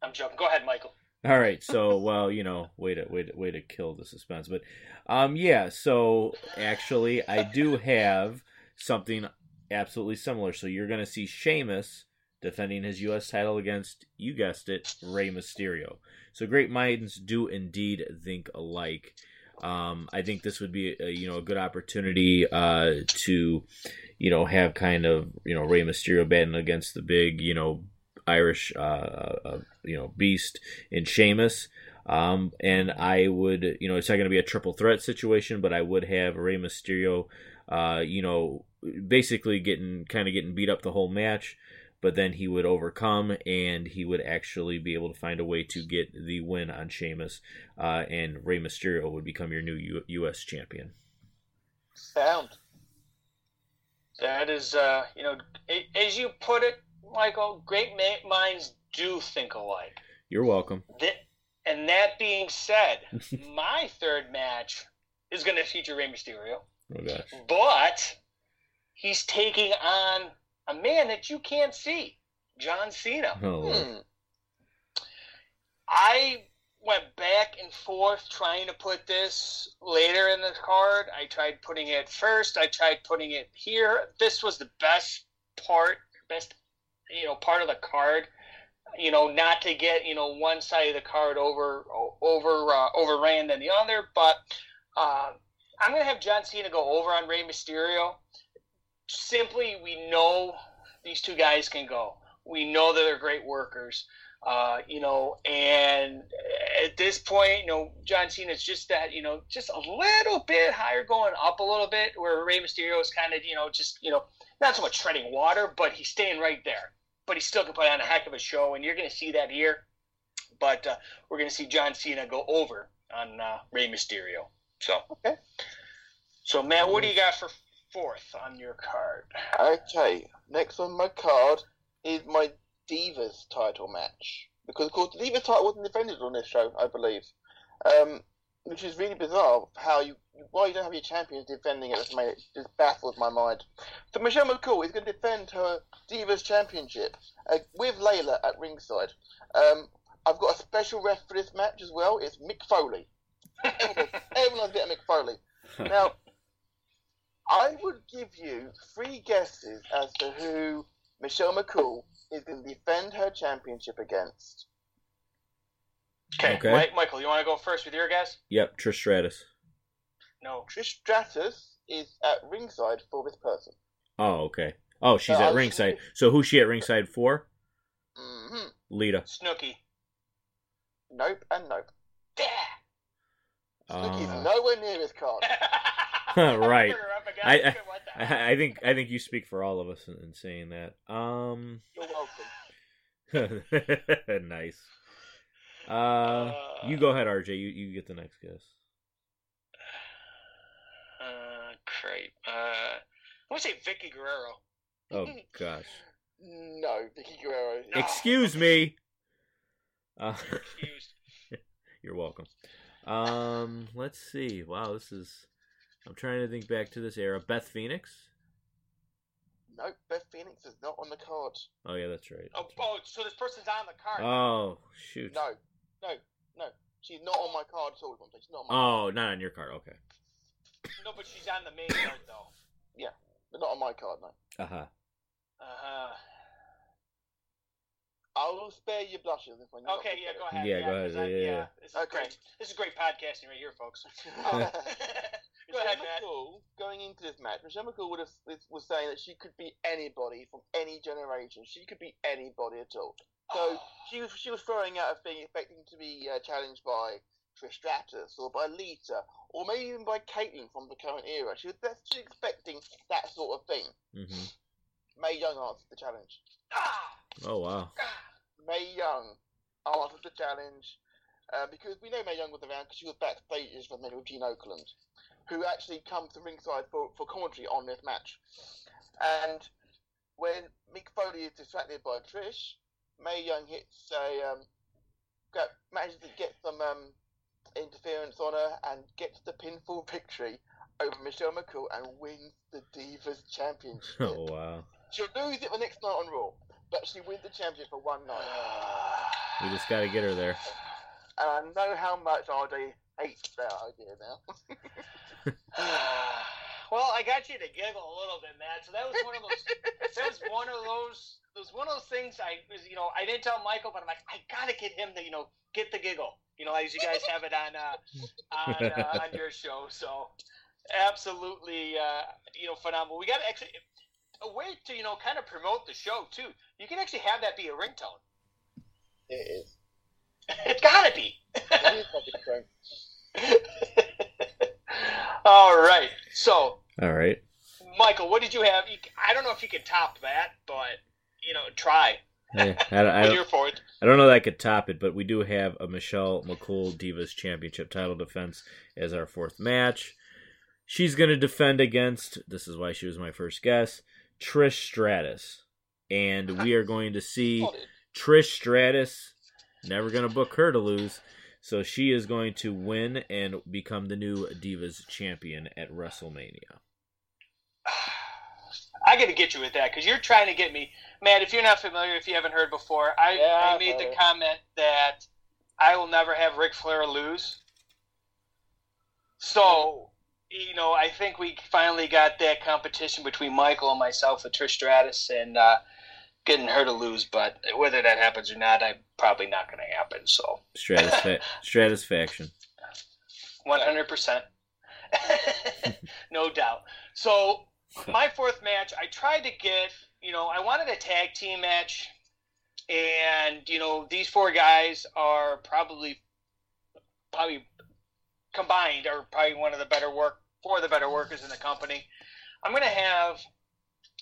C: I'm joking. Go ahead, Michael.
A: All right, so well, you know, way to way to way to kill the suspense, but um, yeah. So actually, I do have something absolutely similar. So you're going to see Sheamus defending his U.S. title against, you guessed it, Rey Mysterio. So great minds do indeed think alike. Um, I think this would be a, you know a good opportunity uh, to you know have kind of you know Rey Mysterio batting against the big you know Irish uh, uh, you know beast in Sheamus. Um, and I would, you know, it's not going to be a triple threat situation, but I would have Rey Mysterio, uh, you know, basically getting kind of getting beat up the whole match, but then he would overcome and he would actually be able to find a way to get the win on Sheamus, uh, and Rey Mysterio would become your new U- U.S. champion.
D: Sound.
C: That is, uh, you know, as you put it, Michael, great minds do think alike.
A: You're welcome.
C: That, and that being said, my third match is going to feature Rey Mysterio.
A: Oh gosh.
C: But he's taking on a man that you can't see, John Cena.
A: Oh,
D: Hmm.
C: I went back and forth trying to put this later in the card. I tried putting it first. I tried putting it here. This was the best part, best you know part of the card. You know, not to get you know one side of the card over over uh, overran than the other, but uh, I'm gonna have John Cena go over on Rey Mysterio. Simply, we know these two guys can go. We know that they're great workers. Uh, you know, and at this point, you know, John Cena's just that, you know, just a little bit higher, going up a little bit, where Rey Mysterio is kind of, you know, just, you know, not so much treading water, but he's staying right there. But he still can put on a heck of a show, and you're going to see that here. But uh, we're going to see John Cena go over on uh, Rey Mysterio. So,
D: Okay.
C: So, Matt, what do you got for fourth on your card?
D: Okay, next on my card is my Divas title match. Because, of course, the Divas title wasn't defended on this show, I believe. Um, which is really bizarre how you why you don't have your champions defending it. This made it just baffles my mind. So Michelle McCool is going to defend her Divas Championship uh, with Layla at ringside. Um, I've got a special ref for this match as well. It's Mick Foley. Everyone everyone a bit of Mick Foley. Now, I would give you three guesses as to who Michelle McCool is going to defend her championship against.
C: Okay,
A: Okay.
C: Mike, Michael, you want to go first with your guess?
A: Yep, Trish Stratus.
C: No.
D: Trish Stratus is at ringside for this person.
A: Oh, okay. Oh, she's
D: Uh,
A: at ringside. So who's she at ringside for?
D: hmm
A: Lita.
C: Snooki.
D: Nope and nope.
C: Yeah.
D: Snooki's
A: Uh,
D: nowhere near his card.
A: Right.
C: Put her up against
A: I-
C: it, what the hell?
A: I, I think I think you speak for all of us in, in saying that. Um,
D: You're welcome.
A: nice. Uh, you go ahead, RJ. You you get the next guess.
C: Uh, great. Uh, I want to say Vickie Guerrero.
A: Oh gosh.
D: No, Vickie Guerrero.
C: No.
A: Excuse me. Uh, you're welcome. Um, let's see. Wow, this is. I'm trying to think back to this era. Beth Phoenix.
D: No, Beth Phoenix is not on the card.
A: Oh yeah, that's right.
C: Oh, oh, so this person's on the card.
A: Oh shoot.
D: No, no, no. She's not on my card at all. She's not on my
A: Oh, not on your card. Okay.
C: No, but she's on the main card though.
D: Yeah, but not on my card, no.
A: Uh huh.
C: Uh-huh.
D: I will spare you blushes if when you
C: Okay, yeah, go ahead.
A: Yeah, go ahead.
C: I-
A: Yeah, yeah.
C: This is
D: Okay.
C: great. This is great podcasting right here, folks. Go ahead, Matt.
D: Going into this match, Michelle McCool would have, was saying that she could be anybody from any generation. She could be anybody at all. So she was she was throwing out a thing, expecting to be uh, challenged by Trish Stratus or by Lita or maybe even by Kaitlyn from the current era. She was that's she was expecting that sort of thing.
A: hmm
D: Mae Young answered the challenge.
C: Ah!
A: Oh wow.
D: Mae Young answered the challenge uh, because we know Mae Young was around because she was backstage for a minute with Gene Okerlund, who actually come to ringside for, for commentary on this match. And when Mick Foley is distracted by Trish, Mae Young hits a um, got, manages to get some um, interference on her and gets the pinfall victory over Michelle McCool and wins the Divas Championship.
A: Oh wow.
D: She'll lose it the next night on Raw, but she wins the championship for one night.
A: We just got to get her there.
D: And I know how much RJ hates that idea now.
C: well, I got you to giggle a little bit, Matt. So that was one of those. that was one of those. Those one of those things. I was, you know, I didn't tell Michael, but I'm like, I gotta get him to, you know, get the giggle. You know, as you guys have it on uh, on uh, on your show. So absolutely, uh, you know, phenomenal. We got to actually a way to you know kind of promote the show too. You can actually have that be a ringtone.
D: It is.
C: It's gotta be.
D: It is probably true.
C: All right. So,
A: All right.
C: Michael, what did you have? I don't know if you can top that, but you know, try.
A: I, I,
C: I'm
A: don't,
C: here for it.
A: I don't know that I could top it, but we do have a Michelle McCool Divas Championship title defense as our fourth match. She's going to defend against, this is why she was my first guess, Trish Stratus. And we are going to see. Trish Stratus, never going to book her to lose. So she is going to win and become the new Divas champion at WrestleMania.
C: I got to get you with that because you're trying to get me, Matt. If you're not familiar, if you haven't heard before, I,
D: Yeah,
C: I
D: I've
C: made the comment that I will never have Ric Flair lose. So, you know, I think we finally got that competition between Michael and myself with Trish Stratus and uh, getting her to lose. But whether that happens or not, I'm probably not going to happen. So,
A: Stratus, fa- Stratus faction.
C: One hundred percent, no doubt. So my fourth match, I tried to get, you know, I wanted a tag team match, and you know, these four guys are probably, probably combined are probably one of the better work, four of the better workers in the company. I'm gonna have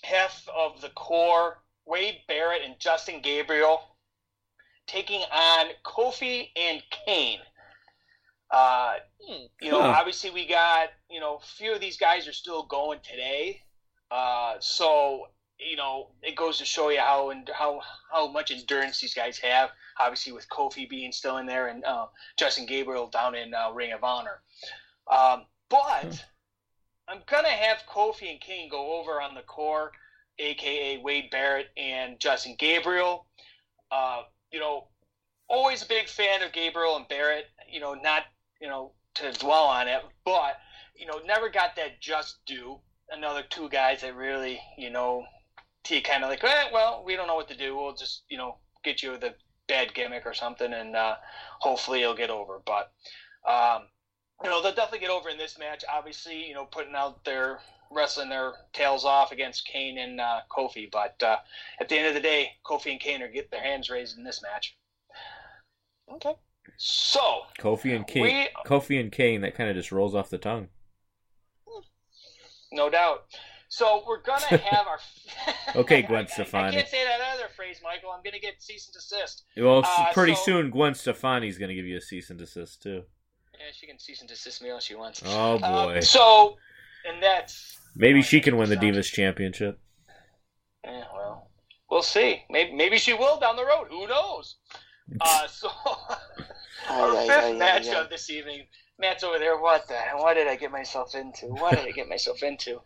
C: half of the Corre, Wade Barrett and Justin Gabriel, taking on Kofi and Kane. Uh,
D: Hmm.
C: you know,
A: Huh.
C: obviously we got you know a few of these guys are still going today, uh, so you know it goes to show you how and how how much endurance these guys have. Obviously, with Kofi being still in there and uh, Justin Gabriel down in uh, Ring of Honor, um, but I'm gonna have Kofi and Kane go over on the Corre, aka Wade Barrett and Justin Gabriel. Uh, you know, always a big fan of Gabriel and Barrett. You know, not you know to dwell on it, but you know, never got that just due. Another two guys that really, you know, T kind of like, eh, well, we don't know what to do. We'll just, you know, get you the bad gimmick or something, and uh, hopefully it'll get over. But um, you know, they'll definitely get over in this match. Obviously, you know, putting out their wrestling their tails off against Kane and uh, Kofi. But uh, at the end of the day, Kofi and Kane are get their hands raised in this match.
D: Okay.
C: So
A: Kofi and Kane.
C: we
A: Kofi and Kane. That kind of just rolls off the tongue.
C: No doubt. So we're gonna have our.
A: Okay, Gwen
C: I- I- I,
A: Stefani.
C: can't say that other phrase, Michael. I'm gonna get cease and desist.
A: Well,
C: Uh,
A: pretty
C: so-
A: soon Gwen Stefani's going to give you a cease and desist too.
C: Yeah, she can cease and desist me all she wants.
A: Oh
C: Uh,
A: boy.
C: so, and that's.
A: Maybe she can win the Divas Championship.
C: Yeah, well, we'll see. Maybe maybe she will down the road. Who knows? Uh, so, Our
D: Aye,
C: fifth
D: aye, aye,
C: match
D: aye, aye.
C: of this evening. Matt's over there. What the hell? What did I get myself into? What did I get myself into?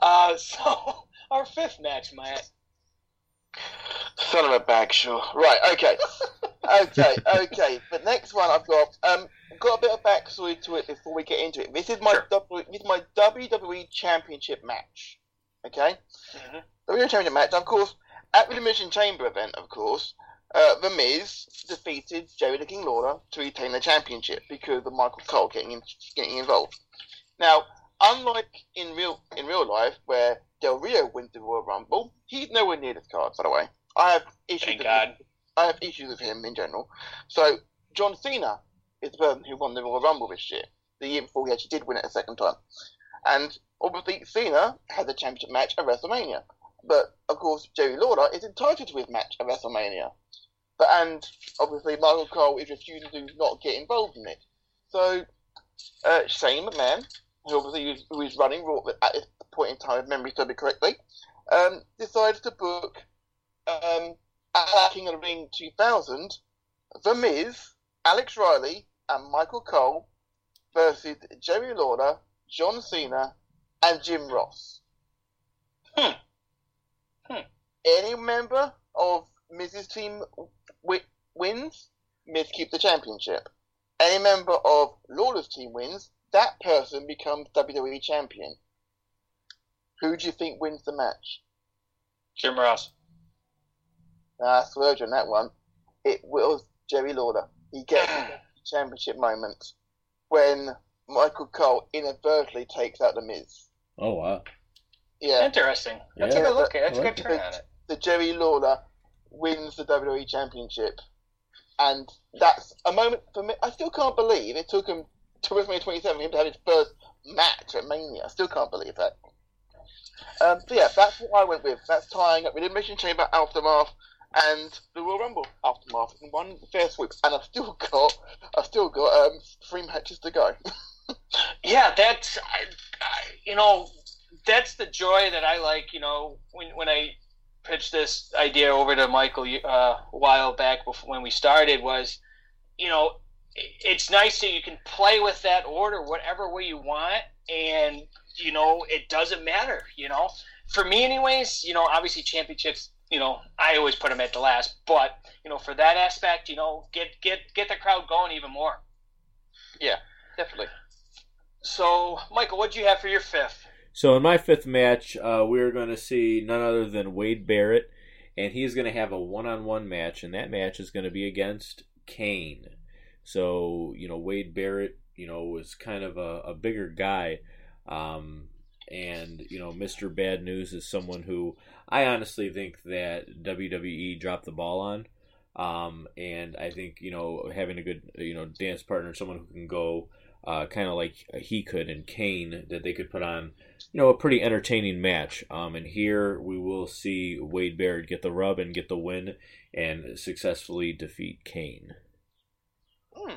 C: Uh, so our fifth match, Matt.
D: Son of a bag, sure. Right, okay. okay, okay. The next one I've got, um, got a bit of backstory to it before we get into it. This is my
C: Sure.
D: w, this is my WWE Championship match. Okay?
C: Mhm.
D: WWE Championship match, of course, at the Elimination Chamber event, of course, uh, The Miz defeated Jerry the King Lawler to retain the championship because of Michael Cole getting, in, getting involved. Now, unlike in real in real life, where Del Rio wins the Royal Rumble, he's nowhere near this card, by the way. I have issues
C: Thank
D: with
C: God.
D: I have issues with him in general. So John Cena is the person who won the Royal Rumble this year, the year before he actually did win it a second time. And obviously Cena had a championship match at WrestleMania. But of course Jerry Lawler is entitled to his match at WrestleMania. But and obviously Michael Cole is refusing to not get involved in it. So uh, Shane McMahon, who obviously was, who is running Raw at this point in time, if memory serves me correctly, um, decided to book um, at King of the Ring 2000, The Miz, Alex Riley, and Michael Cole versus Jerry Lawler, John Cena, and Jim Ross.
C: Hmm. Hmm.
D: Any member of Miz's team wi- wins, Miz keeps the championship. Any member of Lawler's team wins, that person becomes WWE champion. Who do you think wins the match?
C: Jim Ross.
D: Ah, swerved on that one. It was Jerry Lawler. He gets the championship moment when Michael Cole inadvertently takes out the Miz.
A: Oh wow.
D: Yeah,
C: Interesting. That's
A: Yeah.
C: Take a good look. That's a
A: I like
C: good turn on it.
D: the Jerry Lawler wins the WWE championship, and that's a moment for me. I still can't believe it took him to WrestleMania 27 for him to have his first match at Mania. I still can't believe that. Um, so yeah, that's what I went with. That's tying up with Elimination Chamber Aftermath and the Royal Rumble Aftermath in one fair swoop. And I've still got, I've still got um, three matches to go.
C: Yeah, that's I, I, you know that's the joy that I like. You know when when I pitched this idea over to Michael uh, a while back before, when we started was, you know, it- it's nice that you can play with that order whatever way you want, and you know it doesn't matter. You know, for me anyways, you know, obviously championships. You know, I always put them at the last, but you know, for that aspect, you know, get get get the crowd going even more.
D: Yeah, definitely.
C: So, Michael, what do you have for your fifth?
A: So in my fifth match, uh, we're going to see none other than Wade Barrett, and he's going to have a one-on-one match, and that match is going to be against Kane. So you know Wade Barrett, you know, was kind of a, a bigger guy, um, and you know Mr. Bad News is someone who I honestly think that WWE dropped the ball on. Um, and I think you know having a good you know dance partner, someone who can go uh, kind of like he could and Kane, that they could put on you know, a pretty entertaining match. Um, and here we will see Wade Barrett get the rub and get the win and successfully defeat Kane.
D: Hmm.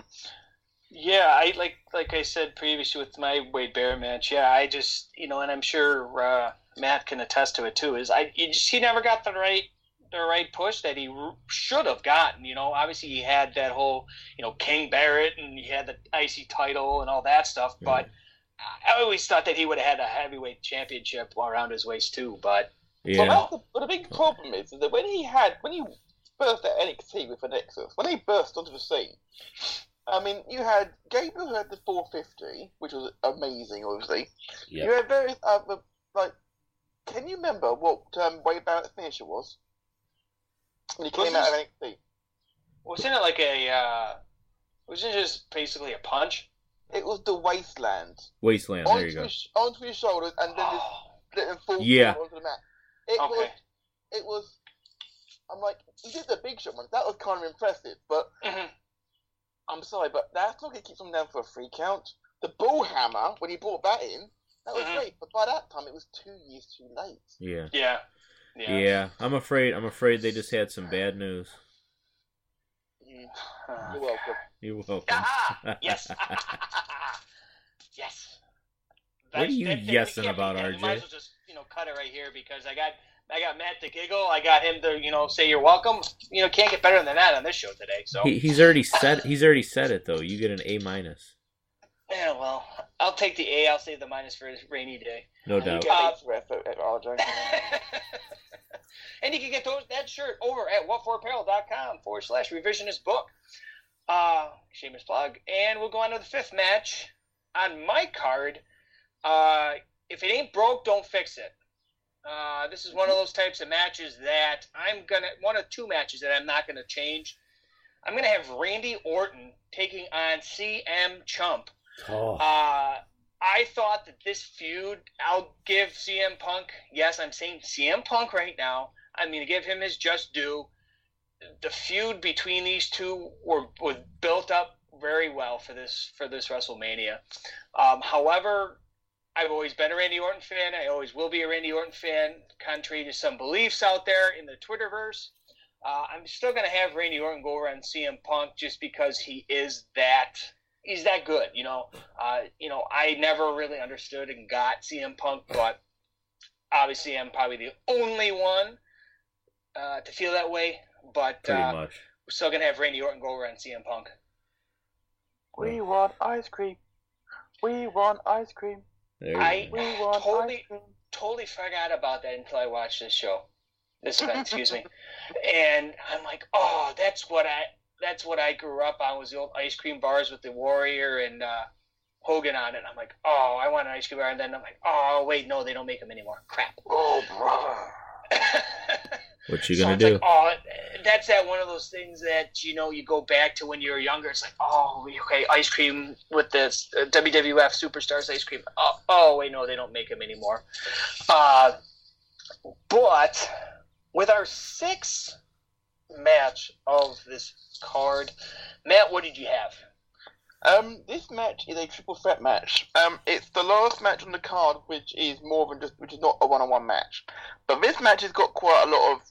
C: Yeah, I like like I said previously with my Wade Barrett match. Yeah, I just you know, and I'm sure uh, Matt can attest to it too. Is I he just he never got the right the right push that he should have gotten. You know, obviously he had that whole you know King Barrett and he had the IC title and all that stuff, but. I always thought that he would have had a heavyweight championship around his waist too, but
D: But,
A: Yeah.
D: that's the, but the big problem is, is that when he had when he burst at NXT with the Nexus, when he burst onto the scene, I mean, you had Gabriel who had the 450, which was amazing, obviously. You had various other like. Can you remember what um, Wade Barrett's finisher was when he came
C: Was
D: out of NXT?
C: wasn't it like a uh, wasn't it just basically a punch?
D: It was the Wasteland
A: Wasteland. There you go.
D: his, onto his shoulders, and then just
C: Oh,
D: let him fall
A: Yeah.
D: onto the mat. It was
C: okay.
D: it was. I'm like, he did the big shot one. That was kind of impressive, but
C: Mhm.
D: I'm sorry, but that's not going to keep someone down for a free count. The bull hammer, when he brought that in, that was
C: Mhm.
D: great, but by that time it was two years too late.
A: Yeah.
C: Yeah.
A: yeah.
C: Yeah.
A: I'm afraid. I'm afraid they just had some bad news.
D: Mm,
C: Uh,
D: You're welcome.
A: You're welcome.
C: Ah, yes. yes.
A: What are you
C: That- that-
A: yesing about,
C: beat that.
A: RJ?
C: Might as well just you know cut it right here because I got I got Matt to giggle. I got him to, you know, say you're welcome. You know, can't get better than that on this show today. So
A: He, he's already said he's already said it though. You get an A minus,
C: yeah, well, I'll take the A. I'll save the minus for a rainy day.
A: no doubt.
D: get
C: Uh,
D: these for effort, RJ.
C: and you can get those that shirt over at whatforapparel.com forward slash revisionist book. Uh, shameless plug. And we'll go on to the fifth match. On my card, uh, if it ain't broke, don't fix it. Uh, this is one of those types of matches that I'm gonna one of two matches that I'm not gonna change. I'm gonna have Randy Orton taking on CM Chump.
A: Oh,
C: Uh, I thought that this feud, I'll give CM Punk, yes, I'm saying CM Punk right now. I'm to give him his just due. The feud between these two were, was built up very well for this for this WrestleMania. Um, however, I've always been a Randy Orton fan. I always will be a Randy Orton fan, contrary to some beliefs out there in the Twitterverse. Uh, I'm still going to have Randy Orton go over on CM Punk just because he is that he's that good. You know, uh, you know, I never really understood and got CM Punk, but obviously I'm probably the only one uh, to feel that way. But uh,
A: much.
C: we're still gonna have Randy Orton go over on CM Punk.
D: We want ice cream. We want ice cream.
A: There
C: I-
D: We
C: Totally-
D: ice.
C: Totally forgot about that until I watched this show. This event, excuse me. And I'm like, oh, that's what I that's what I grew up on was the old ice cream bars with the Warrior and uh, Hogan on it. I'm like, oh, I want an ice cream bar. And then I'm like, oh, wait, no, they don't make them anymore. Crap.
D: Oh, brother.
A: What you gonna
C: it's
A: do?
C: Like, oh, that's that one of those things that you know you go back to when you were younger. It's like, oh, okay, ice cream with this uh, WWF Superstars ice cream. Oh, oh, wait, no, they don't make them anymore. Uh, but with our sixth match of this card, Matt, what did you have?
D: Um, this match is a triple threat match. Um, it's the last match on the card, which is more than just, which is not a one-on-one match. But this match has got quite a lot of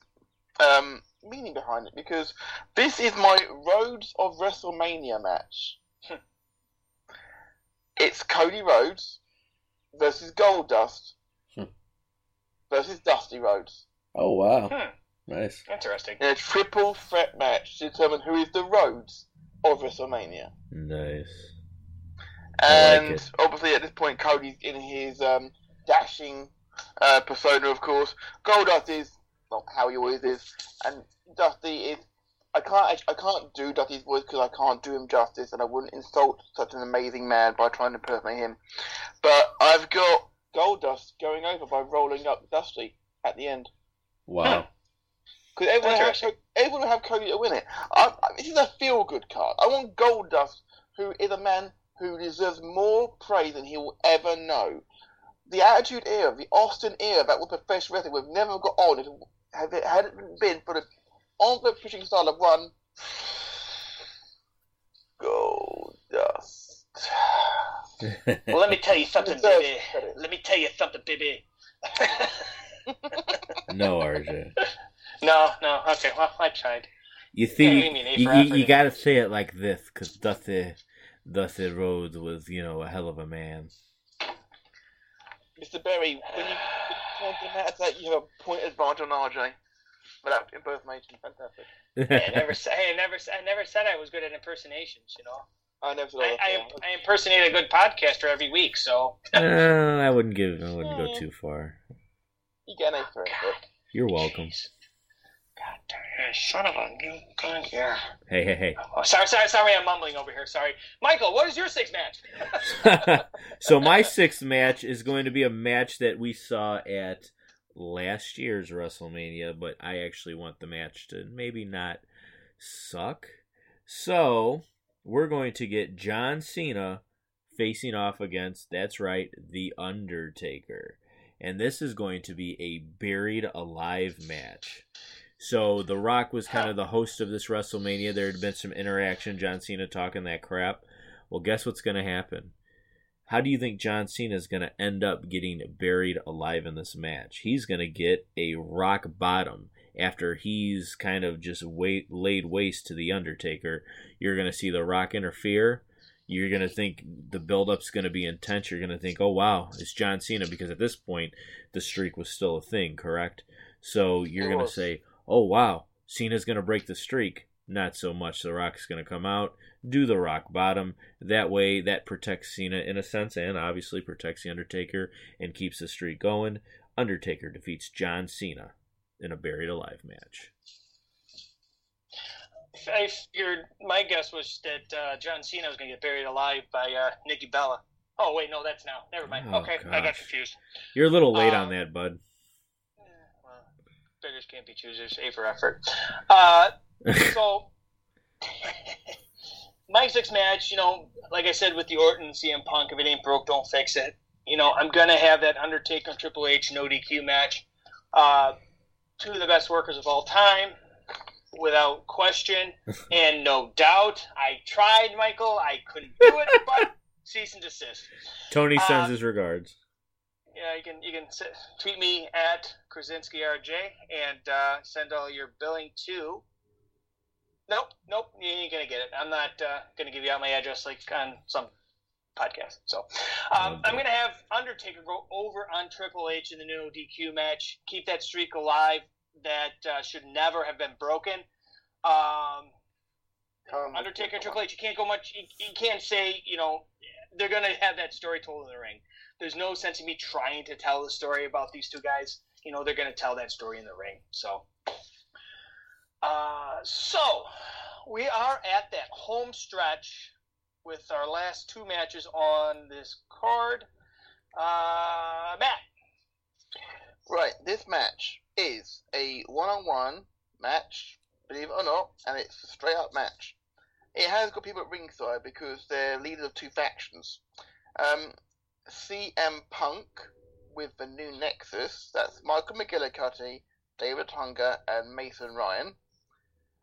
D: um meaning behind it because this is my Rhodes of WrestleMania match. it's Cody Rhodes versus Goldust
A: Hmm.
D: versus Dusty Rhodes
A: Oh wow,
C: Hmm,
A: nice.
C: interesting.
D: in a triple threat match to determine who is the Rhodes of WrestleMania.
A: Nice. I like
D: And obviously, at this point, Cody's in his um, dashing uh, persona, of course. Goldust is not how he always is, and Dusty is. I can't. I can't do Dusty's voice because I can't do him justice, and I wouldn't insult such an amazing man by trying to impersonate him. But I've got Goldust going over by rolling up Dusty at the end
A: Wow.
D: because everyone will have, everyone will have Cody to win it. I, I, this is a feel-good card. I want Goldust, who is a man who deserves more praise than he will ever know. The Attitude Era, the Austin Era that was professional wrestling, we've never got on if it, had it hadn't been for the envelope pushing style of one. gold dust.
C: Well, let me tell you something, baby. Let me tell you something, baby.
A: no, RJ.
C: no, no. Okay, well, I tried.
A: You
C: Yeah,
A: see,
C: you
A: you, you, you gotta say it like this, because Dusty, Dusty Rhodes was, you know, a hell of a man.
D: Mr. Berry, when you turn to Matt attack, you have a point advantage on RJ. Without impersonation, fantastic.
C: I never, said, I never, I never said I was good at impersonations. You know,
D: I never
C: I. I, I impersonate a good podcaster every week. So,
A: Uh, I wouldn't give, I wouldn't go too far.
D: You get an A for it.
C: God,
A: You're welcome.
C: jeez. God son of a God, yeah.
A: Hey, hey, hey.
C: Oh, sorry, sorry, sorry. I'm mumbling over here. Sorry, Michael. What is your sixth match?
A: so my sixth match is going to be a match that we saw at last year's WrestleMania, but I actually want the match to maybe not suck. So we're going to get John Cena facing off against, that's right, The Undertaker. And this is going to be a buried alive match. So The Rock was kind of the host of this WrestleMania. There had been some interaction, John Cena talking that crap. Well, guess what's going to happen? How do you think John Cena is going to end up getting buried alive in this match? He's going to get a rock bottom after he's kind of just wait, laid waste to The Undertaker. You're going to see The Rock interfere. You're going to think the build-up's going to be intense. You're going to think, oh, wow, it's John Cena, because at this point, the streak was still a thing, correct? So you're gonna say, "Oh wow, Cena's gonna break the streak." Not so much. The Rock's gonna come out, do the Rock Bottom. That way, that protects Cena in a sense, and obviously protects the Undertaker and keeps the streak going. Undertaker defeats John Cena in a buried alive match.
C: I figured my guess was that uh, John Cena was going to get buried alive by uh, Nikki Bella. Oh wait, no, that's now. Never mind.
A: Oh,
C: okay, I got confused.
A: You're a little late
C: Um,
A: on that, bud.
C: Beggars can't be choosers. A for effort. Uh, so my next match, you know, like I said with the Orton and CM Punk, if it ain't broke, don't fix it. You know, I'm gonna have that Undertaker Triple H no DQ match. Uh, two of the best workers of all time, without question and no doubt. I tried, Michael. I couldn't do it, but cease and desist.
A: Tony sends
C: uh,
A: his regards.
C: Yeah, you can you can tweet me at Krasinski RJ and uh, send all your billing to. Nope, nope, you ain't gonna get it. I'm not uh, gonna give you out my address like on some podcast. So um, I'm gonna have Undertaker go over on Triple H in the new DQ match. Keep that streak alive. That uh, should never have been broken. Um,
D: Um,
C: Undertaker Triple H, you can't go much. You, you can't say, you know, they're going to have that story told in the ring. There's no sense in me trying to tell the story about these two guys. You know, they're going to tell that story in the ring. So, uh, so we are at that home stretch with our last two matches on this card. Uh, Matt,
D: Right, this match is a one-on-one match, believe it or not, and it's a straight-up match. It has got people at ringside because they're leaders of two factions. Um, CM Punk with the new Nexus, that's Michael McGillicutty, David Otunga, and Mason Ryan.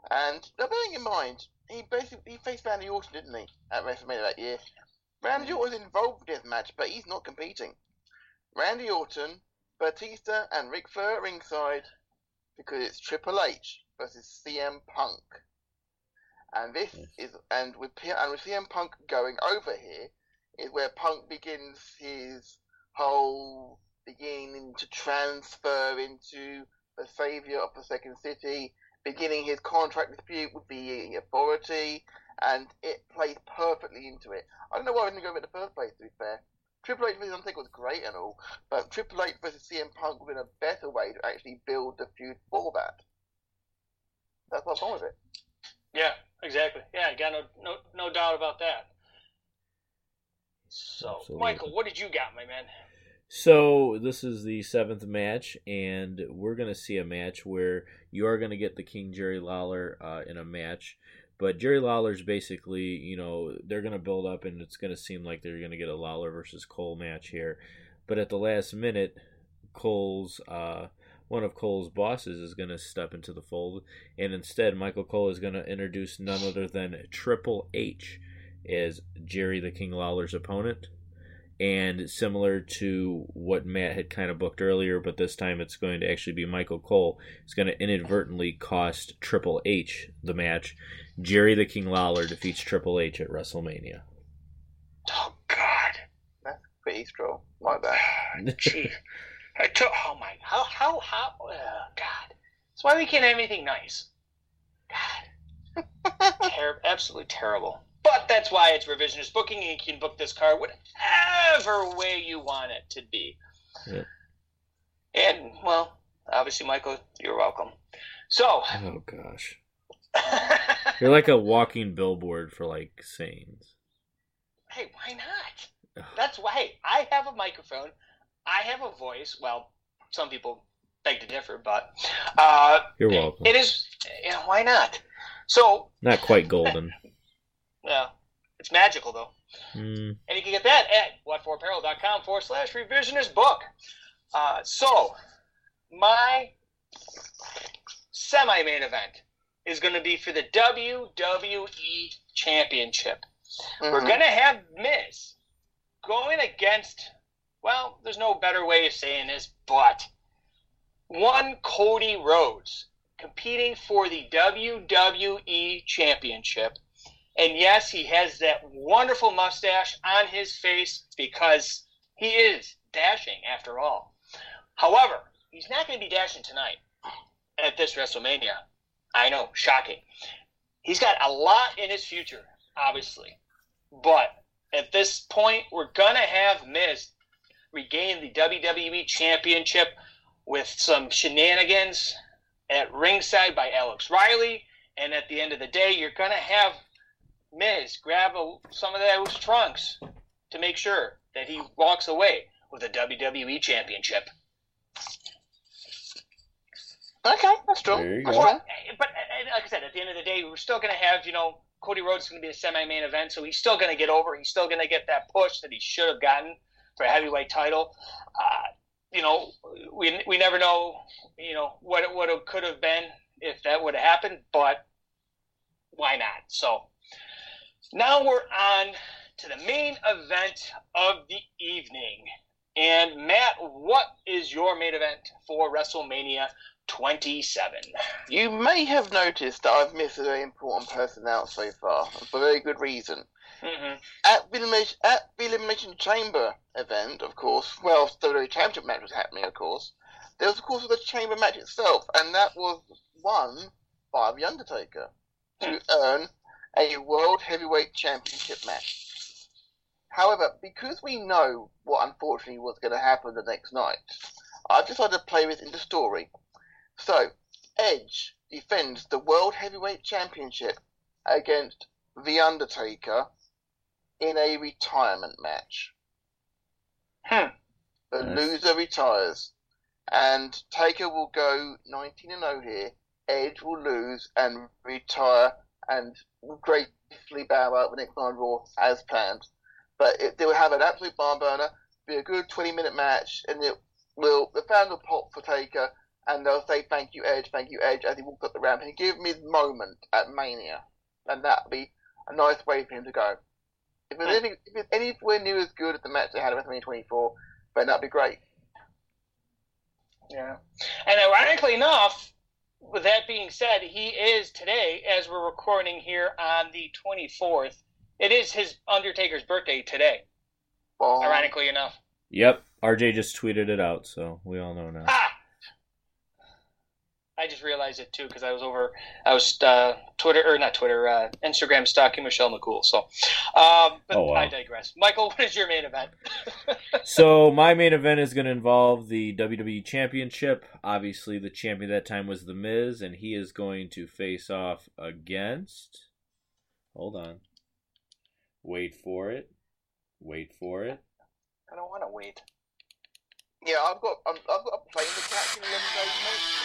D: And now bearing in mind, he basically he faced Randy Orton, didn't he, at WrestleMania that year? Randy Orton was involved in this match, but he's not competing. Randy Orton, Batista, and Ric Flair at ringside because it's Triple H versus CM Punk. And this is and with and with CM Punk going over here is where Punk begins his whole beginning to transfer into the savior of the second city, beginning his contract dispute with the authority, and it plays perfectly into it. I don't know why I didn't go with it in the first place. To be fair, Triple H versus Undertaker was great and all, but Triple H versus CM Punk would have been a better way to actually build the feud for that. That's what's wrong with it.
C: Yeah, exactly. Yeah, got no no no doubt about that. So,
A: Absolutely.
C: Michael, what did you got, my man?
A: So this is the seventh match, and we're gonna see a match where you are gonna get the King Jerry Lawler uh, in a match, but Jerry Lawler's basically, you know, they're gonna build up, and it's gonna seem like they're gonna get a Lawler versus Cole match here, but at the last minute, Cole's uh, one of Cole's bosses is gonna step into the fold, and instead Michael Cole is gonna introduce none other than Triple H as Jerry the King Lawler's opponent and similar to what Matt had kind of booked earlier, but this time it's going to actually be Michael Cole. It's going to inadvertently cost Triple H the match. Jerry the King Lawler defeats Triple H at WrestleMania.
C: Oh God,
D: Pretty strong, like that.
C: Gee, I took. Oh my, how how how? Oh, God, that's why we can't have anything nice. God, Ter- absolutely terrible. But that's why it's revisionist booking, and you can book this card whatever way you want it to be.
A: Yeah.
C: And well, obviously, Michael, you're welcome. So,
A: Oh gosh, you're like a walking billboard for like sayings.
C: hey, why not? That's why. Hey, I have a microphone. I have a voice. Well, some people beg to differ, but uh,
A: You're welcome.
C: it is. Yeah, why not? So,
A: Not quite golden.
C: yeah, it's magical though,
A: Mm,
C: and you can get that at whatforapparel.com forward slash revisionist book. Uh, so, my semi-main event is going to be for the WWE Championship. We're
D: Mhm.
C: going to have Miz going against, well, there's no better way of saying this, but one Cody Rhodes competing for the WWE Championship. And yes, he has that wonderful mustache on his face because he is dashing after all. However, he's not going to be dashing tonight. at this WrestleMania. I know, shocking. He's got a lot in his future, obviously. But at this point, we're going to have Miz regain the WWE Championship with some shenanigans at ringside by Alex Riley. And at the end of the day, you're going to have Miz grab a, some of those trunks to make sure that he walks away with a WWE Championship.
D: Okay, that's true.
A: There you
D: That's
A: go.
D: true.
C: But like I said, at the end of the day, we're still going to have, you know, Cody Rhodes is going to be a semi-main event, so he's still going to get over. He's still going to get that push that he should have gotten for a heavyweight title. Uh, you know, we we never know, you know, what it would have could have been if that would have happened, but why not? So now we're on to the main event of the evening. And Matt, what is your main event for WrestleMania 27?
D: You may have noticed that I've missed a very important person out so far, for very good reason.
C: hmm
D: At the Elimination, at the Elimination Chamber event, of course, well, the WWE Championship match was happening, of course. There was, of course, the Chamber match itself, and that was won by The Undertaker to earn a World Heavyweight Championship match. However, because we know what unfortunately was going to happen the next night, I've decided to play this into story. So, Edge defends the World Heavyweight Championship against The Undertaker in a retirement match.
C: Hmm.
D: The
A: Nice.
D: loser retires, and Taker will go 19 and 0 here. Edge will lose and retire and gracefully bow out the next night Raw as planned. But it, they will have an absolute barn burner, be a good 20 minute match, and it will the fans will pop for Taker, and they'll say thank you Edge, thank you Edge as he walks up the ramp and give me his moment at Mania, and that'll be a nice way for him to go. If it's, hmm. any, if it's anywhere near as good as the match they had at WrestleMania 24, then that'd be great.
C: Yeah. And ironically enough, with that being said, he is today, as we're recording here on the 24th, it is his Undertaker's birthday today,
D: Well,
C: ironically enough.
A: Yep. RJ just tweeted it out, so we all know now.
C: Ah! I just realized it too because I was over, I was uh, Twitter or not Twitter, uh, Instagram stalking Michelle McCool. So, um, but
A: Oh, wow.
C: I digress. Michael, what is your main event?
A: So my main event is going to involve the WWE Championship. Obviously, the champion that time was The Miz, and he is going to face off against. Hold on. Wait for it. Wait for it.
C: I don't want to wait.
D: yeah, I've got I'm, I've got a plane to catch in 11 days, mate.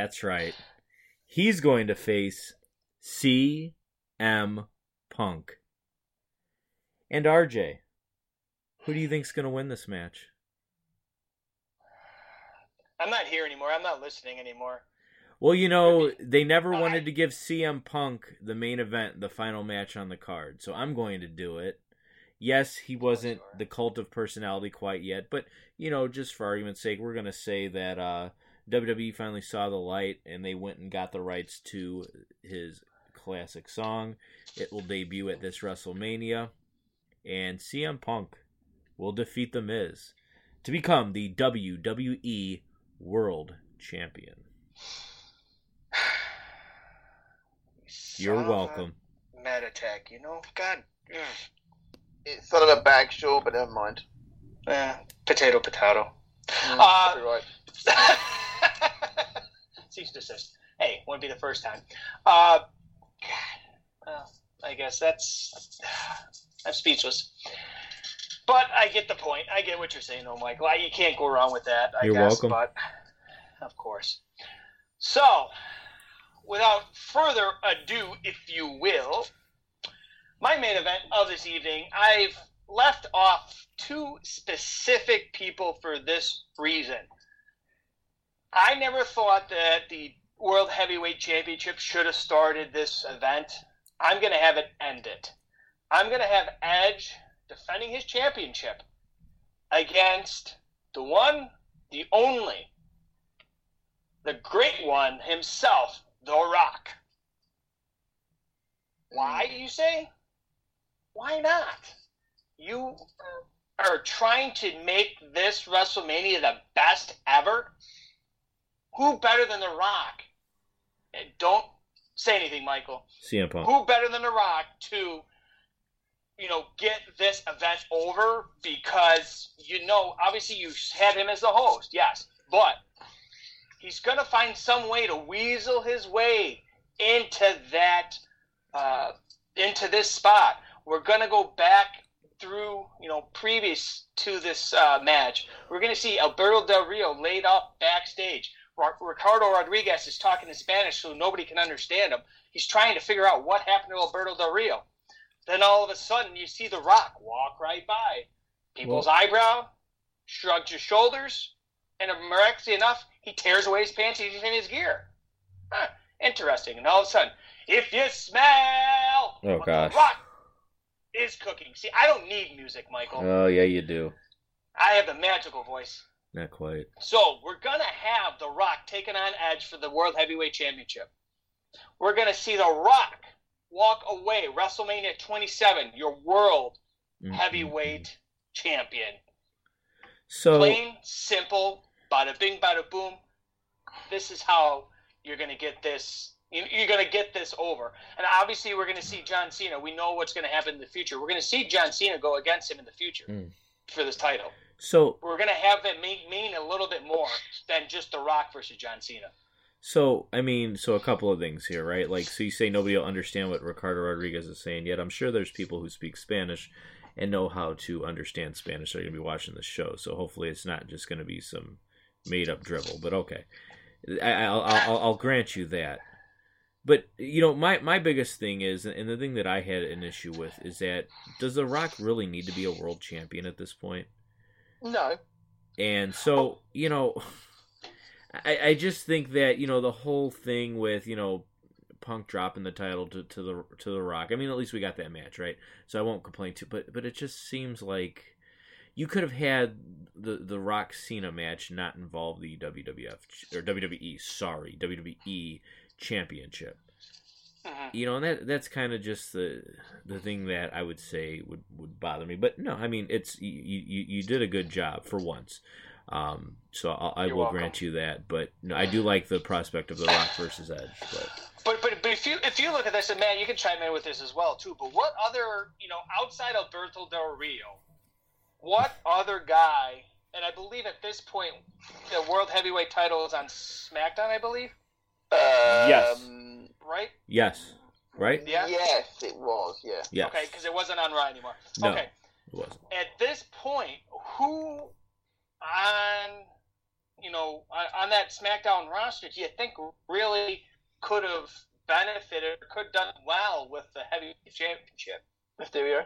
A: That's right. He's going to face CM Punk. And RJ, who do you think's going to win this match?
C: I'm not here anymore. I'm not listening anymore.
A: Well, you know, they never
C: I-
A: wanted to give CM Punk the main event, the final match on the card. So I'm going to do it. Yes, he wasn't the cult of personality quite yet, but you know, just for argument's sake, we're going to say that uh, WWE finally saw the light and they went and got the rights to his classic song. It will debut at this WrestleMania, and CM Punk will defeat The Miz to become the WWE World Champion. You're
C: Son of a
A: welcome.
C: Matt Attack, you know? God. ugh.
D: It's sort of a bag show, but never mind.
C: Eh, potato, potato.
D: Mm,
C: Uh,
D: right.
C: Cease and desist. Hey, wouldn't be the first time. Uh, Well, I guess that's. I'm speechless. But I get the point. I get what you're saying, though, Michael. I, you can't go wrong with that. I
A: You're
C: guess,
A: welcome.
C: But of course. So, without further ado, if you will, my main event of this evening, I've left off two specific people for this reason. I never thought that the World Heavyweight Championship should have started this event. I'm going to have it end it. I'm going to have Edge defending his championship against the one, the only the great one himself, The Rock. Why, hmm. you say? Why not? You are trying to make this WrestleMania the best ever? Who better than The Rock? And don't say anything, Michael.
A: CM Punk.
C: Who better than The Rock to, you know, get this event over? Because you know, obviously, you had him as the host, yes, but he's gonna find some way to weasel his way into that, uh, into this spot. We're gonna go back through, you know, previous to this uh, match. We're gonna see Alberto Del Rio laid up backstage. Ricardo Rodriguez is talking in Spanish so nobody can understand him. He's trying to figure out what happened to Alberto Del Rio. Then all of a sudden, you see The Rock walk right by. People's well, eyebrow, shrugs his shoulders, and miraculously enough, he tears away his pants and he's in his gear. Huh, interesting. And all of a sudden, if you smell
A: oh, gosh.
C: The Rock is cooking. See, I don't need music, Michael.
A: Oh, yeah, you do.
C: I have the magical voice.
A: Not quite.
C: So we're gonna have The Rock taking on Edge for the World Heavyweight Championship. We're gonna see The Rock walk away WrestleMania 27, your World mm-hmm. Heavyweight Champion.
A: So
C: plain, simple, bada bing, bada boom. This is how you're gonna get this. You're gonna get this over, and obviously we're gonna see John Cena. We know what's gonna happen in the future. We're gonna see John Cena go against him in the future mm. for this title.
A: So
C: we're gonna have that mean, mean a little bit more than just The Rock versus John Cena.
A: So I mean, so a couple of things here, right? Like, so you say nobody will understand what Ricardo Rodriguez is saying, yet I'm sure there's people who speak Spanish and know how to understand Spanish. They're gonna be watching the show, so hopefully it's not just gonna be some made up dribble. But okay, I, will I'll, I'll grant you that. But you know, my my biggest thing is, and the thing that I had an issue with is that does The Rock really need to be a world champion at this point?
D: No.
A: And so, oh. you know, I, I just think that, you know, the whole thing with, you know, Punk dropping the title to, to the to the Rock. I mean, at least we got that match, right? So I won't complain too. But but it just seems like you could have had the the Rock Cena match not involve the WWF or WWE. Sorry, WWE Championship. Mm-hmm. You know, and that that's kind of just the the thing that I would say would, would bother me. But no, I mean, it's you you, you did a good job for once. Um, so I'll, I will welcome. grant you that. But no, I do like the prospect of the Rock versus Edge. But.
C: But, but but if you if you look at this and man, you can chime in with this as well too. But what other you know outside of Alberto Del Rio, what other guy? And I believe at this point, the world heavyweight title is on SmackDown. I believe.
D: Um,
A: yes
C: right?
A: Yes. Right?
D: Yeah. Yes, it was. Yeah.
A: Yes.
C: Okay, because it wasn't on Raw anymore.
A: No,
C: okay.
A: It wasn't.
C: At this point, who on you know on, on that SmackDown roster do you think really could have benefited or could have done well with the heavy championship?
D: Mysterio.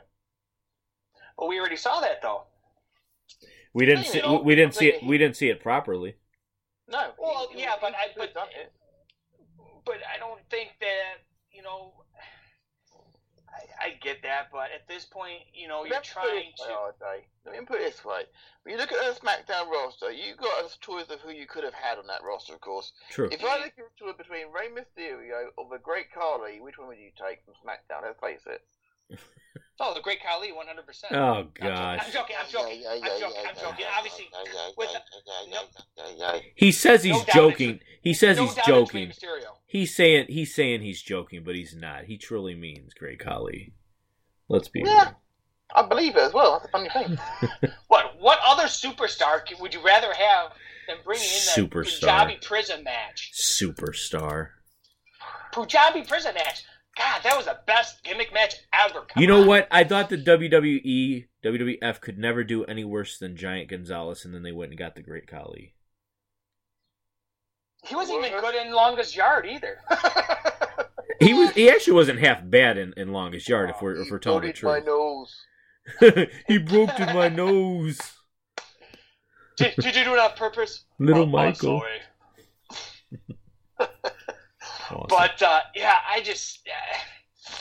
C: But we already saw that though.
A: We didn't see. Know, we didn't see it. We didn't see it properly.
C: No. Well, yeah, but I but but I don't think that you know. I, I get that, but at this point, you know, you're trying to.
D: Way, Let me put it this way: when you look at the SmackDown roster, you got a choice of who you could have had on that roster, of course.
A: True.
D: If I look at it between Rey Mysterio or the Great Khali, which one would you take from SmackDown? Let's face it.
C: Oh, the Great Khali, one hundred percent.
A: Oh gosh.
C: I'm joking. I'm joking. I'm joking. I'm joking. Obviously, with
A: the, he says he's no joking. He says no he's joking. He's saying he's saying he's joking, but he's not. He truly means Great Khali. Let's be.
D: Yeah, real. I believe it as well. That's a funny thing.
C: what what other superstar would you rather have than bringing in
A: the superstar.
C: Punjabi prison match?
A: Superstar.
C: Punjabi prison match. God, that was the best gimmick match ever.
A: Come you know on. what? I thought the WWE, WWF could never do any worse than Giant Gonzalez, and then they went and got the Great Khali.
C: He wasn't even good in Longest Yard either.
A: he was. He actually wasn't half bad in, in Longest Yard. If we're if we're telling the truth.
D: my nose.
A: he broke to my nose.
C: Did, did you do it on purpose?
A: Little oh, Michael.
C: Awesome. But uh, yeah, I just uh,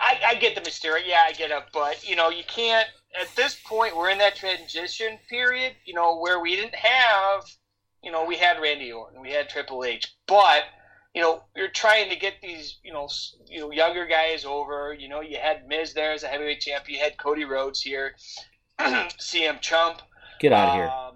C: I, I get the Mysterio. Yeah, I get it, but you know, you can't. At this point, we're in that transition period. You know, where we didn't have you know, we had Randy Orton, we had Triple H, but you know, you're trying to get these, you know, you know, younger guys over. You know, you had Miz there as a heavyweight champion. You had Cody Rhodes here, CM Chump.
A: Get out of here.
C: Um,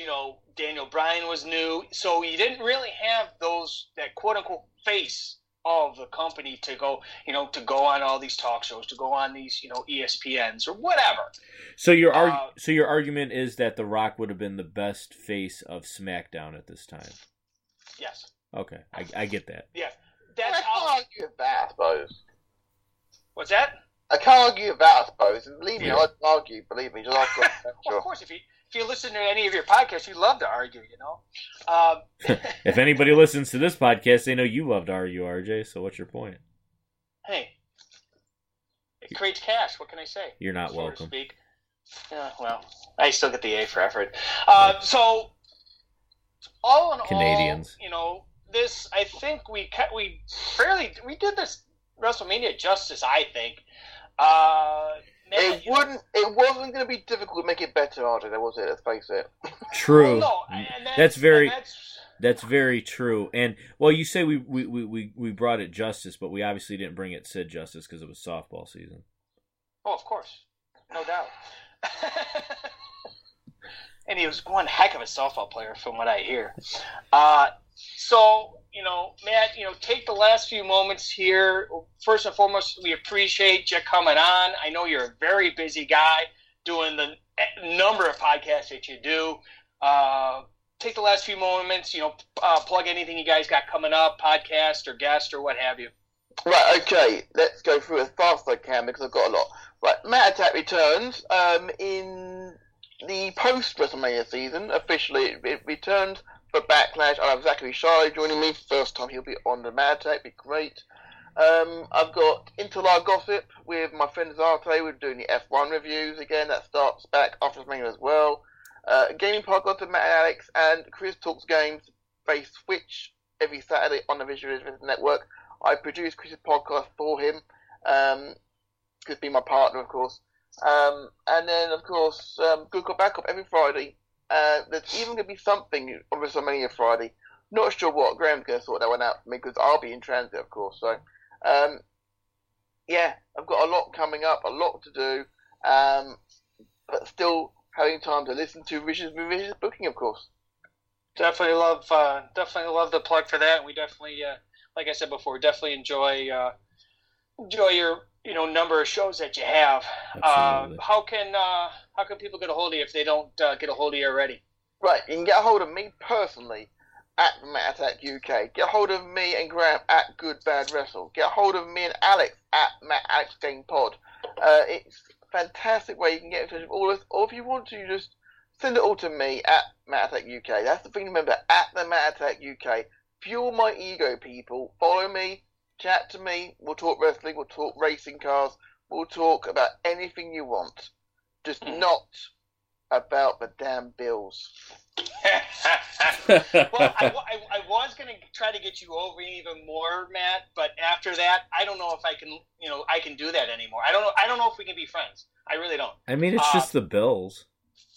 C: you know, Daniel Bryan was new, so you didn't really have those that quote unquote face of the company to go, you know, to go on all these talk shows, to go on these, you know, ESPNs or whatever.
A: So your arg-
C: uh,
A: so your argument is that The Rock would have been the best face of SmackDown at this time.
C: Yes,
A: Okay, I, I get that.
C: Yeah, that's
D: I
C: how.
D: can't argue with that, I suppose.
C: What's that?
D: I can't argue with that, I suppose. And believe me,
A: Yeah.
D: I'd argue. Believe me, just ask
C: Well, of course, if you if you listen to any of your podcasts, you love to argue, you know. Um,
A: If anybody listens to this podcast, they know you love to argue, RJ. So what's your point?
C: hey, it creates cash. What can I say?
A: You're not
C: so
A: welcome.
C: speak. Yeah, well, I still get the A for effort. Uh, so, all in
A: Canadians.
C: all, you know, this I think we cut we fairly we did this WrestleMania justice. I think. Uh,
D: It wouldn't. It wasn't going to be difficult to make it better, RJ. There was it. Let's face it.
A: True.
C: Well, no, and that's,
A: That's very-
C: and that's-
A: That's very true. And well, you say we we, we, we, we brought it justice, but we obviously didn't bring it Sid justice because it was softball season.
C: Oh, of course, no doubt. and he was one heck of a softball player, from what I hear. Uh, so, you know, Matt, you know, take the last few moments here. First and foremost, we appreciate you coming on. I know you're a very busy guy doing the number of podcasts that you do. Uh, take the last few moments, you know, uh, plug anything you guys got coming up, podcast or guest or what have you.
D: Right, okay, let's go through as fast as I can because I've got a lot. Right, Matt Attack returns um, in the post WrestleMania season. Officially, it, it returned for Backlash. I have Zachary Charlie joining me. First time he'll be on the Matt Attack, be great. Um, I've got Interlar Gossip with my friend Zarte. We're doing the F1 reviews again. That starts back after WrestleMania as well. Uh, gaming podcast with Matt and Alex and Chris Talks Games face Switch every Saturday on the Visual Network. I produce Chris's podcast for him. Um, Chris being my partner, of course. Um, and then, of course, um, Good Backup every Friday. Uh, there's even going to be something on WrestleMania Friday. Not sure what. Graham's going to sort that one out for me because I'll be in transit, of course. So, um, yeah, I've got a lot coming up, a lot to do, um, but still having time to listen to Revision's, Revision's booking, of course.
C: definitely love uh, definitely love the plug for that we definitely uh, like i said before definitely enjoy uh, enjoy your you know number of shows that you have uh, how can uh, how can people get a hold of you if they don't uh, get a hold of you already
D: Right, you can get a hold of me personally at Matt Attack UK. Get a hold of me and Graham at Good Bad Wrestle. Get a hold of me and Alex at Matt Alex Game Pod. Uh, it's a fantastic way you can get in touch with all of us. Or if you want to, just send it all to me at Matt Attack UK. That's the thing to remember, at the Matt Attack UK. Fuel my ego, people. Follow me, chat to me. We'll talk wrestling, we'll talk racing cars, we'll talk about anything you want. Just
C: Hmm.
D: not about the damn bills.
C: well I, I, I was going to try to get you over even more matt but after that i don't know if i can you know i can do that anymore i don't know i don't know if we can be friends i really don't
A: I mean, it's
C: Uh,
A: just the Bills.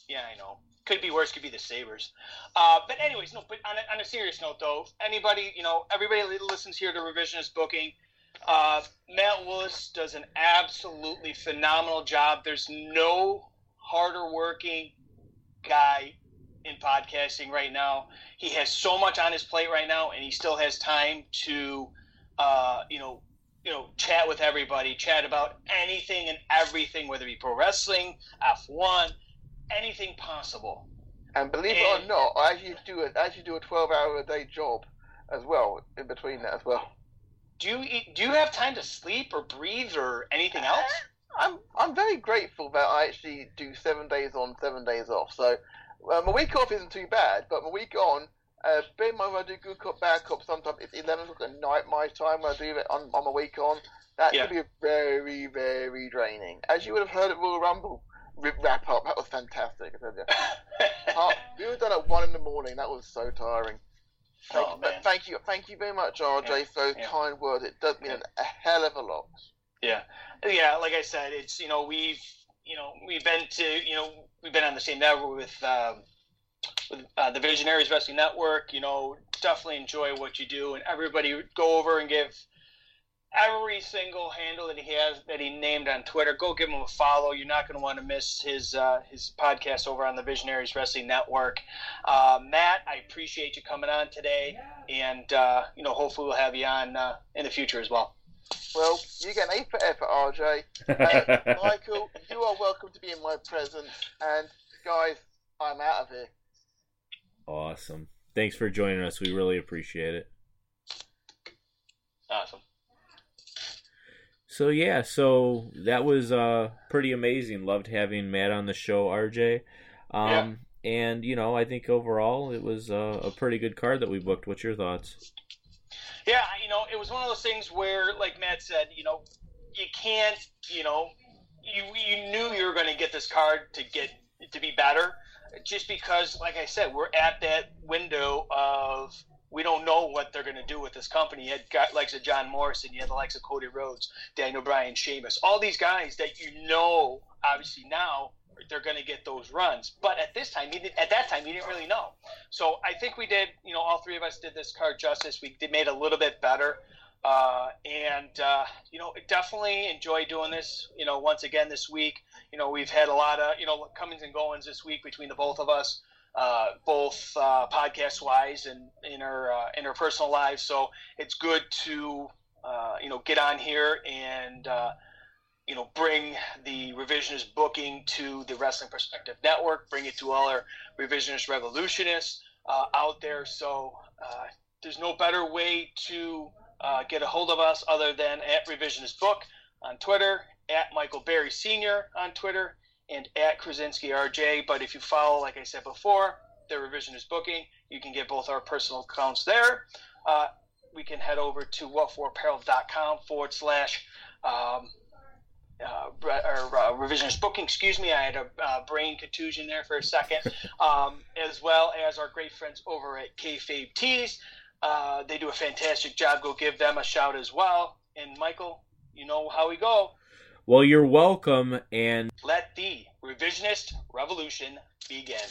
C: Yeah, I know. Could be worse. Could be the Sabres. Uh, but anyways, no. But on a, on a serious note, though, anybody, you know, everybody listens here to revisionist booking. Uh, Matt Willis does an absolutely phenomenal job. There's no harder working guy in podcasting right now. He has so much on his plate right now, and he still has time to, uh, you know, you know, chat with everybody, chat about anything and everything, whether it be pro wrestling, F1, anything possible.
D: And believe it or not, I actually do a, I actually do a twelve hour a day job as well in between that as well.
C: Do you eat, do you have time to sleep or breathe or anything else?
D: I'm I'm very grateful that I actually do seven days on, seven days off. So uh, my week off isn't too bad, but my week on, uh, bear in mind when I do good cop, bad cop, sometimes it's eleven o'clock at night my time when I do it on, on my week on. That
C: Yeah.
D: can be very very draining. As you would have heard at Royal Rumble wrap up, that was fantastic. I tell you. Oh, we were done at one in the morning. That was so tiring. Thank,
C: Oh,
D: you, thank you, thank you very much, RJ,
C: Yeah,
D: for those
C: yeah.
D: kind words. It does mean
C: Yeah.
D: a hell of a lot.
C: Yeah, yeah. Like I said, it's you know we've you know we've been to you know we've been on the same level with um, uh, the Visionaries Wrestling Network. You know, definitely enjoy what you do, and everybody go over and give every single handle that he has that he named on Twitter. Go give him a follow. You're not going to want to miss his uh, his podcast over on the Visionaries Wrestling Network. Uh, Matt, I appreciate you coming on today, and uh, you know, hopefully we'll have you on uh, in the future as well.
D: Well, you get an A for effort, RJ. And Michael, you are welcome to be in my presence. And guys, I'm out of here.
A: Awesome. Thanks for joining us. We really appreciate it.
C: Awesome.
A: So yeah, so that was uh pretty amazing. Loved having Matt on the show, RJ. Um and you know, I think overall it was uh, a pretty good card that we booked. What's your thoughts?
C: Yeah, you know, it was one of those things where, like Matt said, you know, you can't, you know, you you knew you were going to get this card to get to be better, just because, like I said, we're at that window of we don't know what they're going to do with this company. You had got likes of John Morrison, you had the likes of Cody Rhodes, Daniel Bryan, Sheamus, all these guys that you know, obviously now they're going to get those runs. But at this time, did, at that time, you didn't really know. So I think we did. You know, all three of us did this card justice. We did made a little bit better. Uh, and uh, you know, definitely enjoy doing this. You know, once again this week, you know, we've had a lot of you know comings and goings this week between the both of us uh, both uh, podcast wise and in our uh, in our personal lives. So it's good to uh, you know get on here and uh, you know bring the revisionist booking to the Wrestling Perspective Network, bring it to all our revisionist revolutionists uh, out there. So there's no better way to get a hold of us other than at Revisionist Book on Twitter, at Michael Berry Senior on Twitter and at Krasinski RJ. But if you follow, like I said before, the revisionist booking, you can get both our personal accounts there. Uh, we can head over to whatforapparel.com forward slash um, uh, or, uh, revisionist booking. Excuse me, I had a uh, brain contusion there for a second. Um, as well as our great friends over at Kayfabe Tees. Uh, they do a fantastic job. Go give them a shout as well. And Michael, you know how we go.
A: Well, you're welcome, and
C: let the revisionist revolution begin.